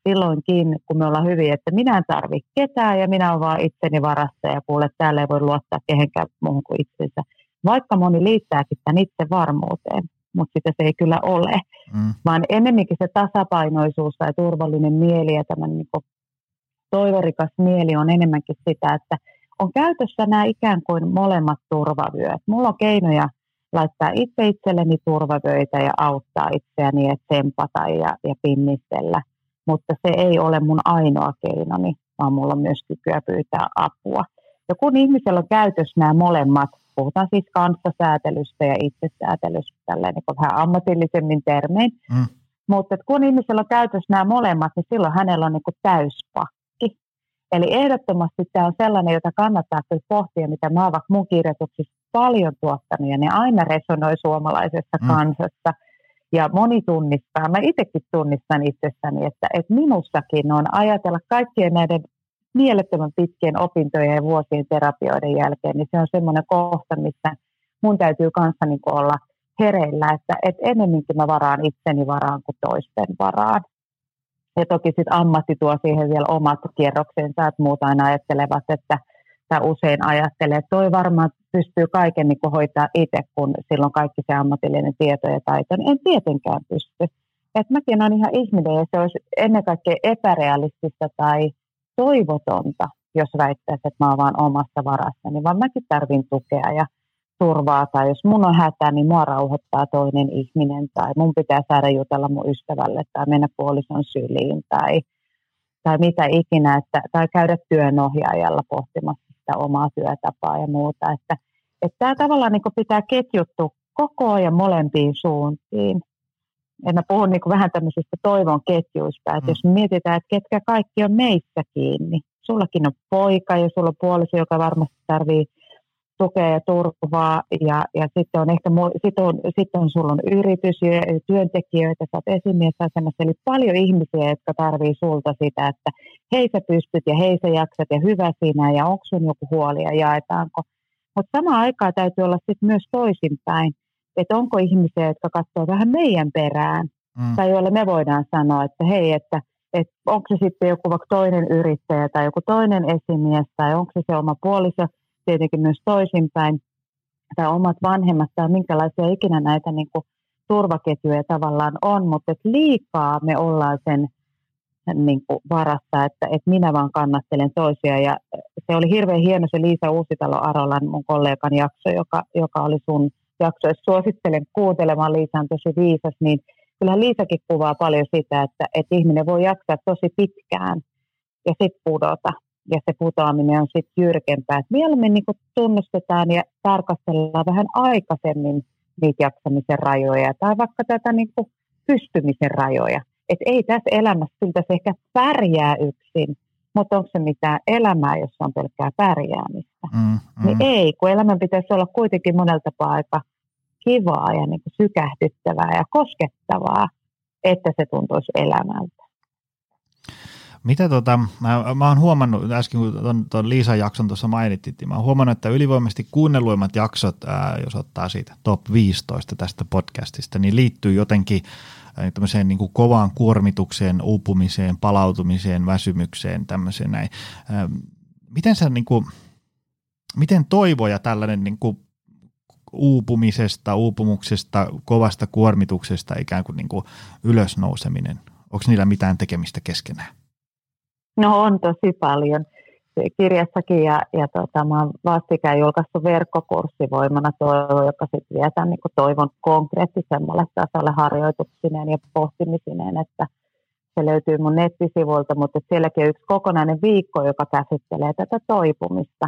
silloinkin, kun me ollaan hyvin, että minä en tarvitse ketään ja minä olen vaan itseni varassa ja kuule, täällä ei voi luottaa kehenkään muuhun kuin itsensä. Vaikka moni liittääkin tämän itse varmuuteen mutta sitä se ei kyllä ole. Mm. Vaan enemmänkin se tasapainoisuus tai turvallinen mieli ja tämän niin toivorikas mieli on enemmänkin sitä, että on käytössä nämä ikään kuin molemmat turvavyöt. Mulla on keinoja laittaa itse itselleni turvavyöitä ja auttaa itseäni ja tsempata ja, ja pinnistellä. Mutta se ei ole mun ainoa keinoni, vaan mulla on myös kykyä pyytää apua. Ja kun ihmisellä on käytössä nämä molemmat, puhutaan siis kanssasäätelystä ja itsesäätelystä tälleen niin vähän ammatillisemmin termein. Mm. Mutta kun ihmisellä on käytössä nämä molemmat, niin silloin hänellä on niin täyspakki. Eli ehdottomasti tämä on sellainen, jota kannattaa kyllä pohtia, mitä mä oon vaikka mun kirjoituksissa paljon tuottanut, ja ne aina resonoi suomalaisessa mm. kansassa. Ja moni tunnistaa, mä itsekin tunnistan itsessäni, että, että minussakin on ajatella kaikkien näiden mielettömän pitkien opintojen ja vuosien terapioiden jälkeen, niin se on semmoinen kohta, missä mun täytyy kanssa niin olla hereillä, että, että ennemminkin mä varaan itseni varaan kuin toisten varaan. Ja toki sitten ammatti tuo siihen vielä omat kierroksensa, että muut aina ajattelevat, että tai usein ajattelee, että toi varmaan pystyy kaiken niin hoitaa itse, kun silloin kaikki se ammatillinen tieto ja taito, niin en tietenkään pysty. Et mäkin olen ihan ihminen ja se olisi ennen kaikkea epärealistista tai toivotonta, jos väittäisi, että mä oon vaan omassa varassa, niin vaan mäkin tarvin tukea ja turvaa, tai jos mun on hätä, niin mua rauhoittaa toinen ihminen, tai mun pitää saada jutella mun ystävälle, tai mennä puolison syliin, tai, tai mitä ikinä, että, tai käydä työnohjaajalla pohtimassa sitä omaa työtapaa ja muuta, että, että tämä tavallaan niin pitää ketjuttua koko ajan molempiin suuntiin en mä puhun niin vähän tämmöisistä toivon ketjuista, että mm. jos mietitään, että ketkä kaikki on meissä kiinni, sullakin on poika ja sulla on puoliso, joka varmasti tarvii tukea ja turvaa. Ja, ja sitten on ehkä sit on, sit on, sulla on yritys ja työntekijöitä, sä oot esimiesasemassa, eli paljon ihmisiä, jotka tarvii sulta sitä, että hei sä pystyt ja hei sä jaksat ja hyvä sinä ja onko sun joku huoli ja jaetaanko. Mutta samaan aikaan täytyy olla sitten myös toisinpäin, että onko ihmisiä, jotka katsoo vähän meidän perään, mm. tai joille me voidaan sanoa, että hei, että, että onko se sitten joku vaikka toinen yrittäjä tai joku toinen esimies, tai onko se se oma puoliso, tietenkin myös toisinpäin, tai omat vanhemmat, tai minkälaisia ikinä näitä niin kuin, turvaketjuja tavallaan on, mutta että liikaa me ollaan sen niin kuin varassa, että, että minä vaan kannattelen toisia. Ja se oli hirveän hieno se Liisa Uusitalo Arolan, mun kollegan jakso, joka, joka oli sun jakso. Jos suosittelen kuuntelemaan, Liisa on tosi viisas, niin kyllähän Liisakin kuvaa paljon sitä, että, että ihminen voi jaksaa tosi pitkään ja sitten pudota. Ja se putoaminen on sitten jyrkempää. Et mieluummin niin tunnustetaan ja tarkastellaan vähän aikaisemmin niitä jaksamisen rajoja tai vaikka tätä niin pystymisen rajoja että ei tässä elämässä siltä se ehkä pärjää yksin, mutta onko se mitään elämää, jossa on pelkkää pärjäämistä? Mm, mm. Niin ei, kun elämän pitäisi olla kuitenkin monelta tapaa aika kivaa ja niin kuin sykähdyttävää ja koskettavaa, että se tuntuisi elämältä. Mitä tota, mä, mä oon huomannut, äsken kun ton, ton Liisan jakson tuossa mainittiin, mä oon huomannut, että ylivoimaisesti kuunnelluimmat jaksot, ää, jos ottaa siitä top 15 tästä podcastista, niin liittyy jotenkin tämmöiseen niin kuin kovaan kuormitukseen, uupumiseen, palautumiseen, väsymykseen, tämmöiseen näin. Miten sä niin kuin, miten toivo ja tällainen niin kuin uupumisesta, uupumuksesta, kovasta kuormituksesta ikään kuin, niin kuin ylösnouseminen, onko niillä mitään tekemistä keskenään? No on tosi paljon kirjassakin ja, ja tota, mä oon vastikään julkaistu verkkokurssi Voimana toivo, joka sitten vie tämän niin toivon konkreettisemmalle tasolle harjoituksineen ja pohtimisineen, että se löytyy mun nettisivuilta, mutta sielläkin on yksi kokonainen viikko, joka käsittelee tätä toipumista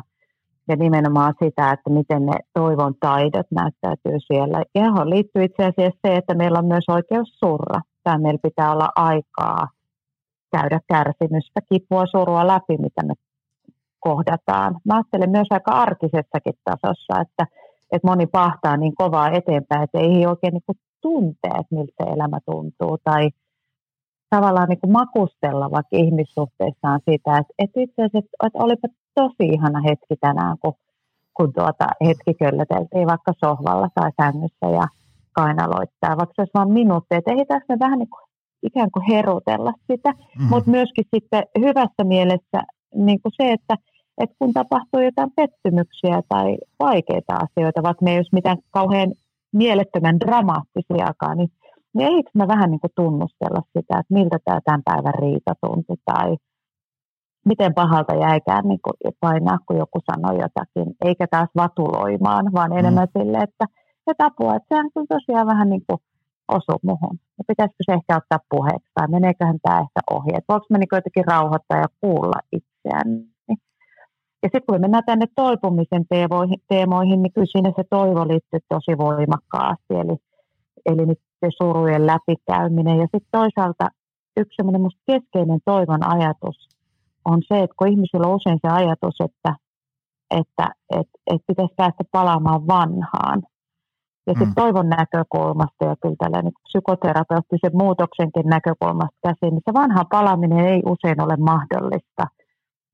ja nimenomaan sitä, että miten ne toivon taidot näyttäytyy siellä. Johon liittyy itse asiassa se, että meillä on myös oikeus surra. Tai meillä pitää olla aikaa käydä kärsimystä, kipua, surua läpi, mitä me kohdataan. Mä ajattelen myös aika arkisessakin tasossa, että, että moni pahtaa niin kovaa eteenpäin, että ei oikein niin kuin tuntee, että miltä se elämä tuntuu. Tai tavallaan niin kuin makustella vaikka ihmissuhteissaan siitä, että, että itse asiassa että olipa tosi ihana hetki tänään, kun, kun tuota hetki köllöteltiin vaikka sohvalla tai sängyssä ja kainaloittaa, vaikka se olisi vain minuutti, että ei tässä vähän niin kuin ikään kuin herutella sitä, mm-hmm. mutta myöskin sitten hyvässä mielessä niin kuin se, että, että kun tapahtuu jotain pettymyksiä tai vaikeita asioita, vaikka ne ei olisi mitään kauhean mielettömän dramaattisiakaan, niin, niin eikö mä vähän niin kuin tunnustella sitä, että miltä tämä tämän päivän riita tuntui tai miten pahalta jäikään niin kuin painaa, kun joku sanoi jotakin, eikä taas vatuloimaan, vaan mm. enemmän mm. sille, että, että apua, että sehän on tosiaan vähän niin kuin osu muhun. Ja pitäisikö se ehkä ottaa puheeksi tai meneeköhän tämä ehkä ohi, että voiko mä niin jotenkin rauhoittaa ja kuulla itseään. Ja sitten kun me mennään tänne toipumisen teemoihin, teemoihin, niin kyllä siinä se toivo liittyy tosi voimakkaasti, eli, eli nyt se surujen läpikäyminen. Ja sitten toisaalta yksi semmoinen keskeinen toivon ajatus on se, että kun ihmisillä on usein se ajatus, että, että et, et pitäisi päästä palaamaan vanhaan. Ja sitten mm. toivon näkökulmasta ja kyllä tällä niin psykoterapeuttisen muutoksenkin näkökulmasta käsin, niin se vanha palaaminen ei usein ole mahdollista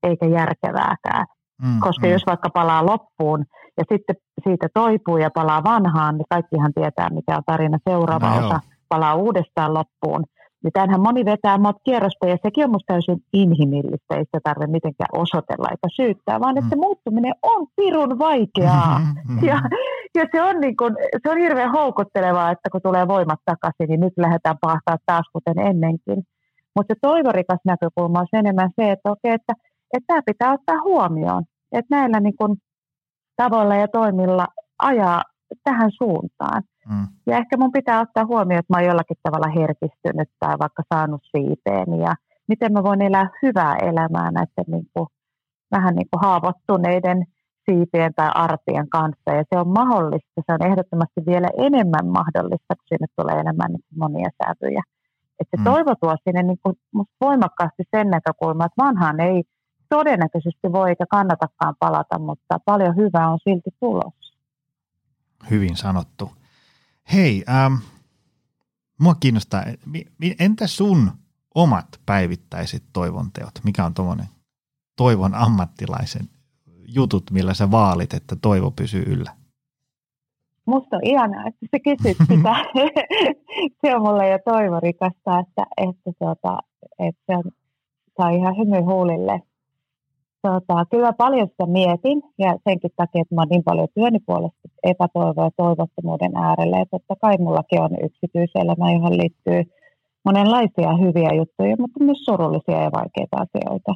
eikä järkevääkään. Mm, Koska mm. jos vaikka palaa loppuun ja sitten siitä toipuu ja palaa vanhaan, niin kaikkihan tietää, mikä on tarina seuraava no osa, palaa uudestaan loppuun. Niin tämähän moni vetää monta kierrosta ja sekin on minusta täysin inhimillistä, ei sitä tarvitse mitenkään osoitella eikä syyttää, vaan että mm. se muuttuminen on pirun vaikeaa. Mm-hmm. Ja, ja se, on niin kuin, se on hirveän houkuttelevaa, että kun tulee voimat takaisin, niin nyt lähdetään pahtaa taas kuten ennenkin. Mutta se toivorikas näkökulma on enemmän se, että okei, että, että tämä pitää ottaa huomioon että näillä niin kuin tavoilla ja toimilla ajaa tähän suuntaan. Mm. Ja ehkä mun pitää ottaa huomioon, että mä oon jollakin tavalla herkistynyt tai vaikka saanut siipeen ja miten mä voin elää hyvää elämää näiden niin kuin, vähän niin kuin haavoittuneiden siipien tai arpien kanssa. Ja se on mahdollista, se on ehdottomasti vielä enemmän mahdollista, kun sinne tulee enemmän niin monia sävyjä. Että se mm. toivo tuo sinne niin kuin, voimakkaasti sen näkökulman, että vanhaan ei todennäköisesti voi eikä kannatakaan palata, mutta paljon hyvää on silti tulossa. Hyvin sanottu. Hei, ähm, mua kiinnostaa, entä sun omat päivittäiset toivonteot? Mikä on tuommoinen toivon ammattilaisen jutut, millä sä vaalit, että toivo pysyy yllä? Musta on ihanaa, että sä kysyt sitä. se on mulle jo toivorikasta, että, että, tuota, että se on, saa ihan hymy huulille. Tuota, kyllä paljon sitä mietin ja senkin takia, että mä oon niin paljon työni puolesta epätoivoa ja toivottomuuden äärellä. Ja totta kai mullakin on yksityiselämä, johon liittyy monenlaisia hyviä juttuja, mutta myös surullisia ja vaikeita asioita.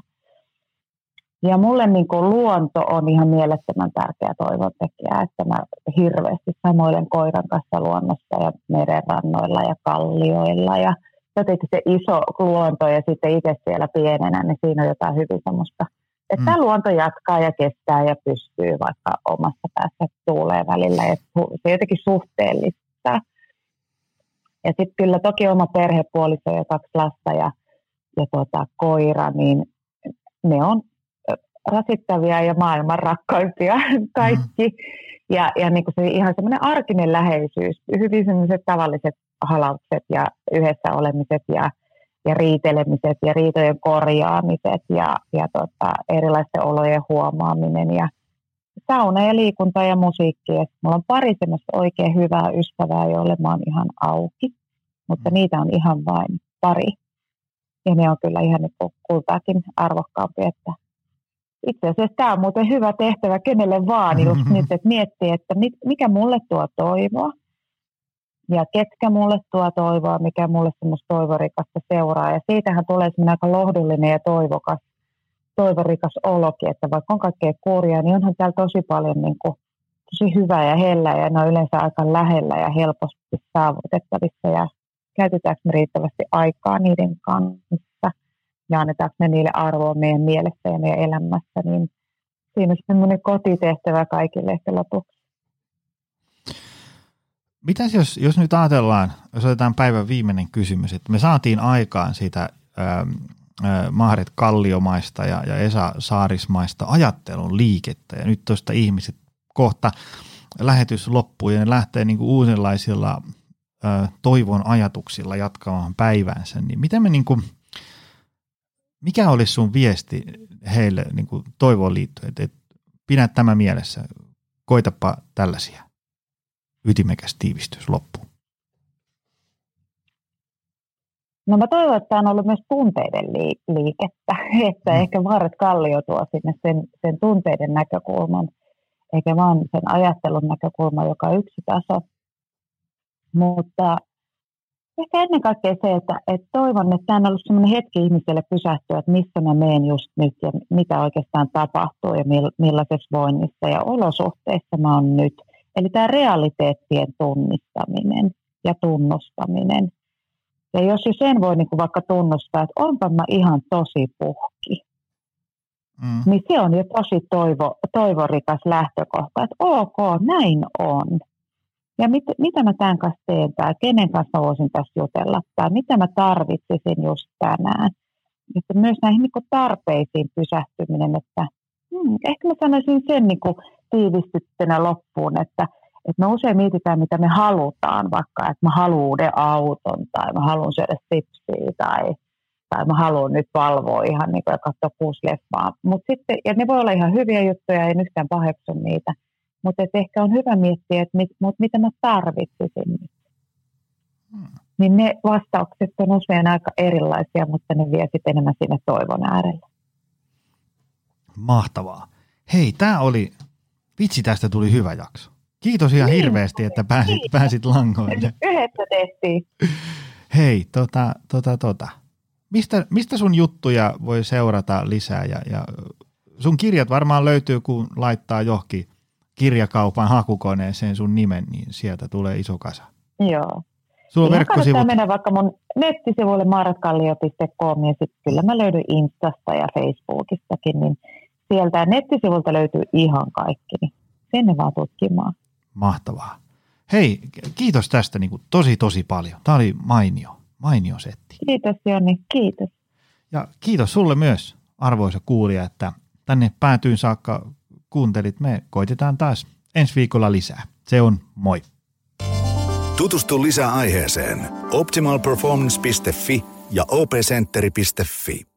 Ja mulle niin kuin luonto on ihan mielettömän tärkeä toivontekijä, että mä hirveästi samoilen koiran kanssa luonnossa ja merenrannoilla ja kallioilla ja jotenkin se iso luonto ja sitten itse siellä pienenä, niin siinä on jotain hyvin semmoista, että mm. tämä luonto jatkaa ja kestää ja pystyy vaikka omassa päässä tuulee välillä ja se jotenkin suhteellista. Ja sitten kyllä toki oma perhepuoliso ja kaksi lasta ja, ja tuota, koira, niin ne on rasittavia ja maailman rakkaimpia kaikki. Mm. Ja, ja niin kuin se ihan semmoinen arkinen läheisyys, hyvin semmoiset tavalliset halaukset ja yhdessä olemiset ja, ja riitelemiset ja riitojen korjaamiset ja, ja tota, erilaisten olojen huomaaminen ja sauna ja liikunta ja musiikki. Ja mulla on pari semmoista oikein hyvää ystävää, joille mä oon ihan auki, mutta mm. niitä on ihan vain pari. Ja ne on kyllä ihan niin kultaakin arvokkaampi, että itse asiassa tämä on muuten hyvä tehtävä kenelle vaan just nyt, että miettii, että mikä mulle tuo toivoa ja ketkä mulle tuo toivoa, mikä mulle semmoista toivorikasta seuraa. Ja siitähän tulee semmoinen aika lohdullinen ja toivokas, toivorikas olokin, että vaikka on kaikkea kurjaa, niin onhan täällä tosi paljon niin kuin, tosi hyvää ja hellä ja ne on yleensä aika lähellä ja helposti saavutettavissa ja käytetäänkö me riittävästi aikaa niiden kanssa ja annetaanko me niille arvoa meidän mielessä ja meidän elämässä, niin siinä on semmoinen kotitehtävä kaikille ehkä lopuksi. Mitäs jos, jos nyt ajatellaan, jos otetaan päivän viimeinen kysymys, että me saatiin aikaan sitä ää, ää, Maaret Kalliomaista ja, ja Esa Saarismaista ajattelun liikettä. Ja nyt tuosta ihmiset kohta lähetys loppuu ja ne lähtee niin kuin uudenlaisilla ää, toivon ajatuksilla jatkamaan päivänsä, niin miten me niin kuin – mikä olisi sun viesti heille niin kuin toivoon liittyen, että, että pidä tämä mielessä, koitapa tällaisia. Ytimekäs tiivistys loppuun. No mä toivon, että tämä on ollut myös tunteiden liikettä, että mm. ehkä Maaret Kallio tuo sinne sen, sen tunteiden näkökulman, eikä vaan sen ajattelun näkökulman, joka on yksi taso. Mutta Ehkä ennen kaikkea se, että, että toivon, että tämä on ollut sellainen hetki ihmiselle pysähtyä, että missä mä menen just nyt ja mitä oikeastaan tapahtuu ja millaisessa voinnissa ja olosuhteissa mä oon nyt. Eli tämä realiteettien tunnistaminen ja tunnustaminen. Ja jos jo sen voi niin kuin vaikka tunnustaa, että onpa mä ihan tosi puhki, mm. niin se on jo tosi toivo, toivorikas lähtökohta, että ok, näin on ja mit, mitä mä tämän kanssa teen tai kenen kanssa voisin tässä jutella tai mitä mä tarvitsisin just tänään. Että myös näihin niin tarpeisiin pysähtyminen, että hmm, ehkä mä sanoisin sen niin tiivistyttynä loppuun, että, että me usein mietitään, mitä me halutaan, vaikka että mä haluan uuden auton tai mä haluan syödä sipsiä tai, tai mä haluan nyt valvoa ihan niin kuin ja katsoa kuusi leffaa. Mut sitten, ja ne voi olla ihan hyviä juttuja, ei yhtään paheksu niitä – mutta ehkä on hyvä miettiä, että mit, mut mitä mä tarvitsisin nyt. Hmm. Niin ne vastaukset on usein aika erilaisia, mutta ne vie sitten enemmän sinne toivon äärelle. Mahtavaa. Hei, tämä oli, vitsi tästä tuli hyvä jakso. Kiitos ihan niin, hirveästi, että pääsit, pääsit langoille. Yhdessä tehtiin. Hei, tota, tota, tota. Mistä, mistä sun juttuja voi seurata lisää? Ja, ja sun kirjat varmaan löytyy, kun laittaa johonkin kirjakaupan hakukoneeseen sun nimen, niin sieltä tulee iso kasa. Joo. Sulla on verkkosivut. mennä vaikka mun nettisivuille maaratkallio.com ja sitten kyllä mä löydyn Instasta ja Facebookistakin, niin sieltä nettisivulta löytyy ihan kaikki. Niin sinne vaan tutkimaan. Mahtavaa. Hei, kiitos tästä niin kuin tosi tosi paljon. Tämä oli mainio, mainio setti. Kiitos Joni, kiitos. Ja kiitos sulle myös, arvoisa kuulija, että tänne päätyyn saakka kuuntelit. Me koitetaan taas ensi viikolla lisää. Se on moi. Tutustu lisää aiheeseen optimalperformance.fi ja opcenteri.fi.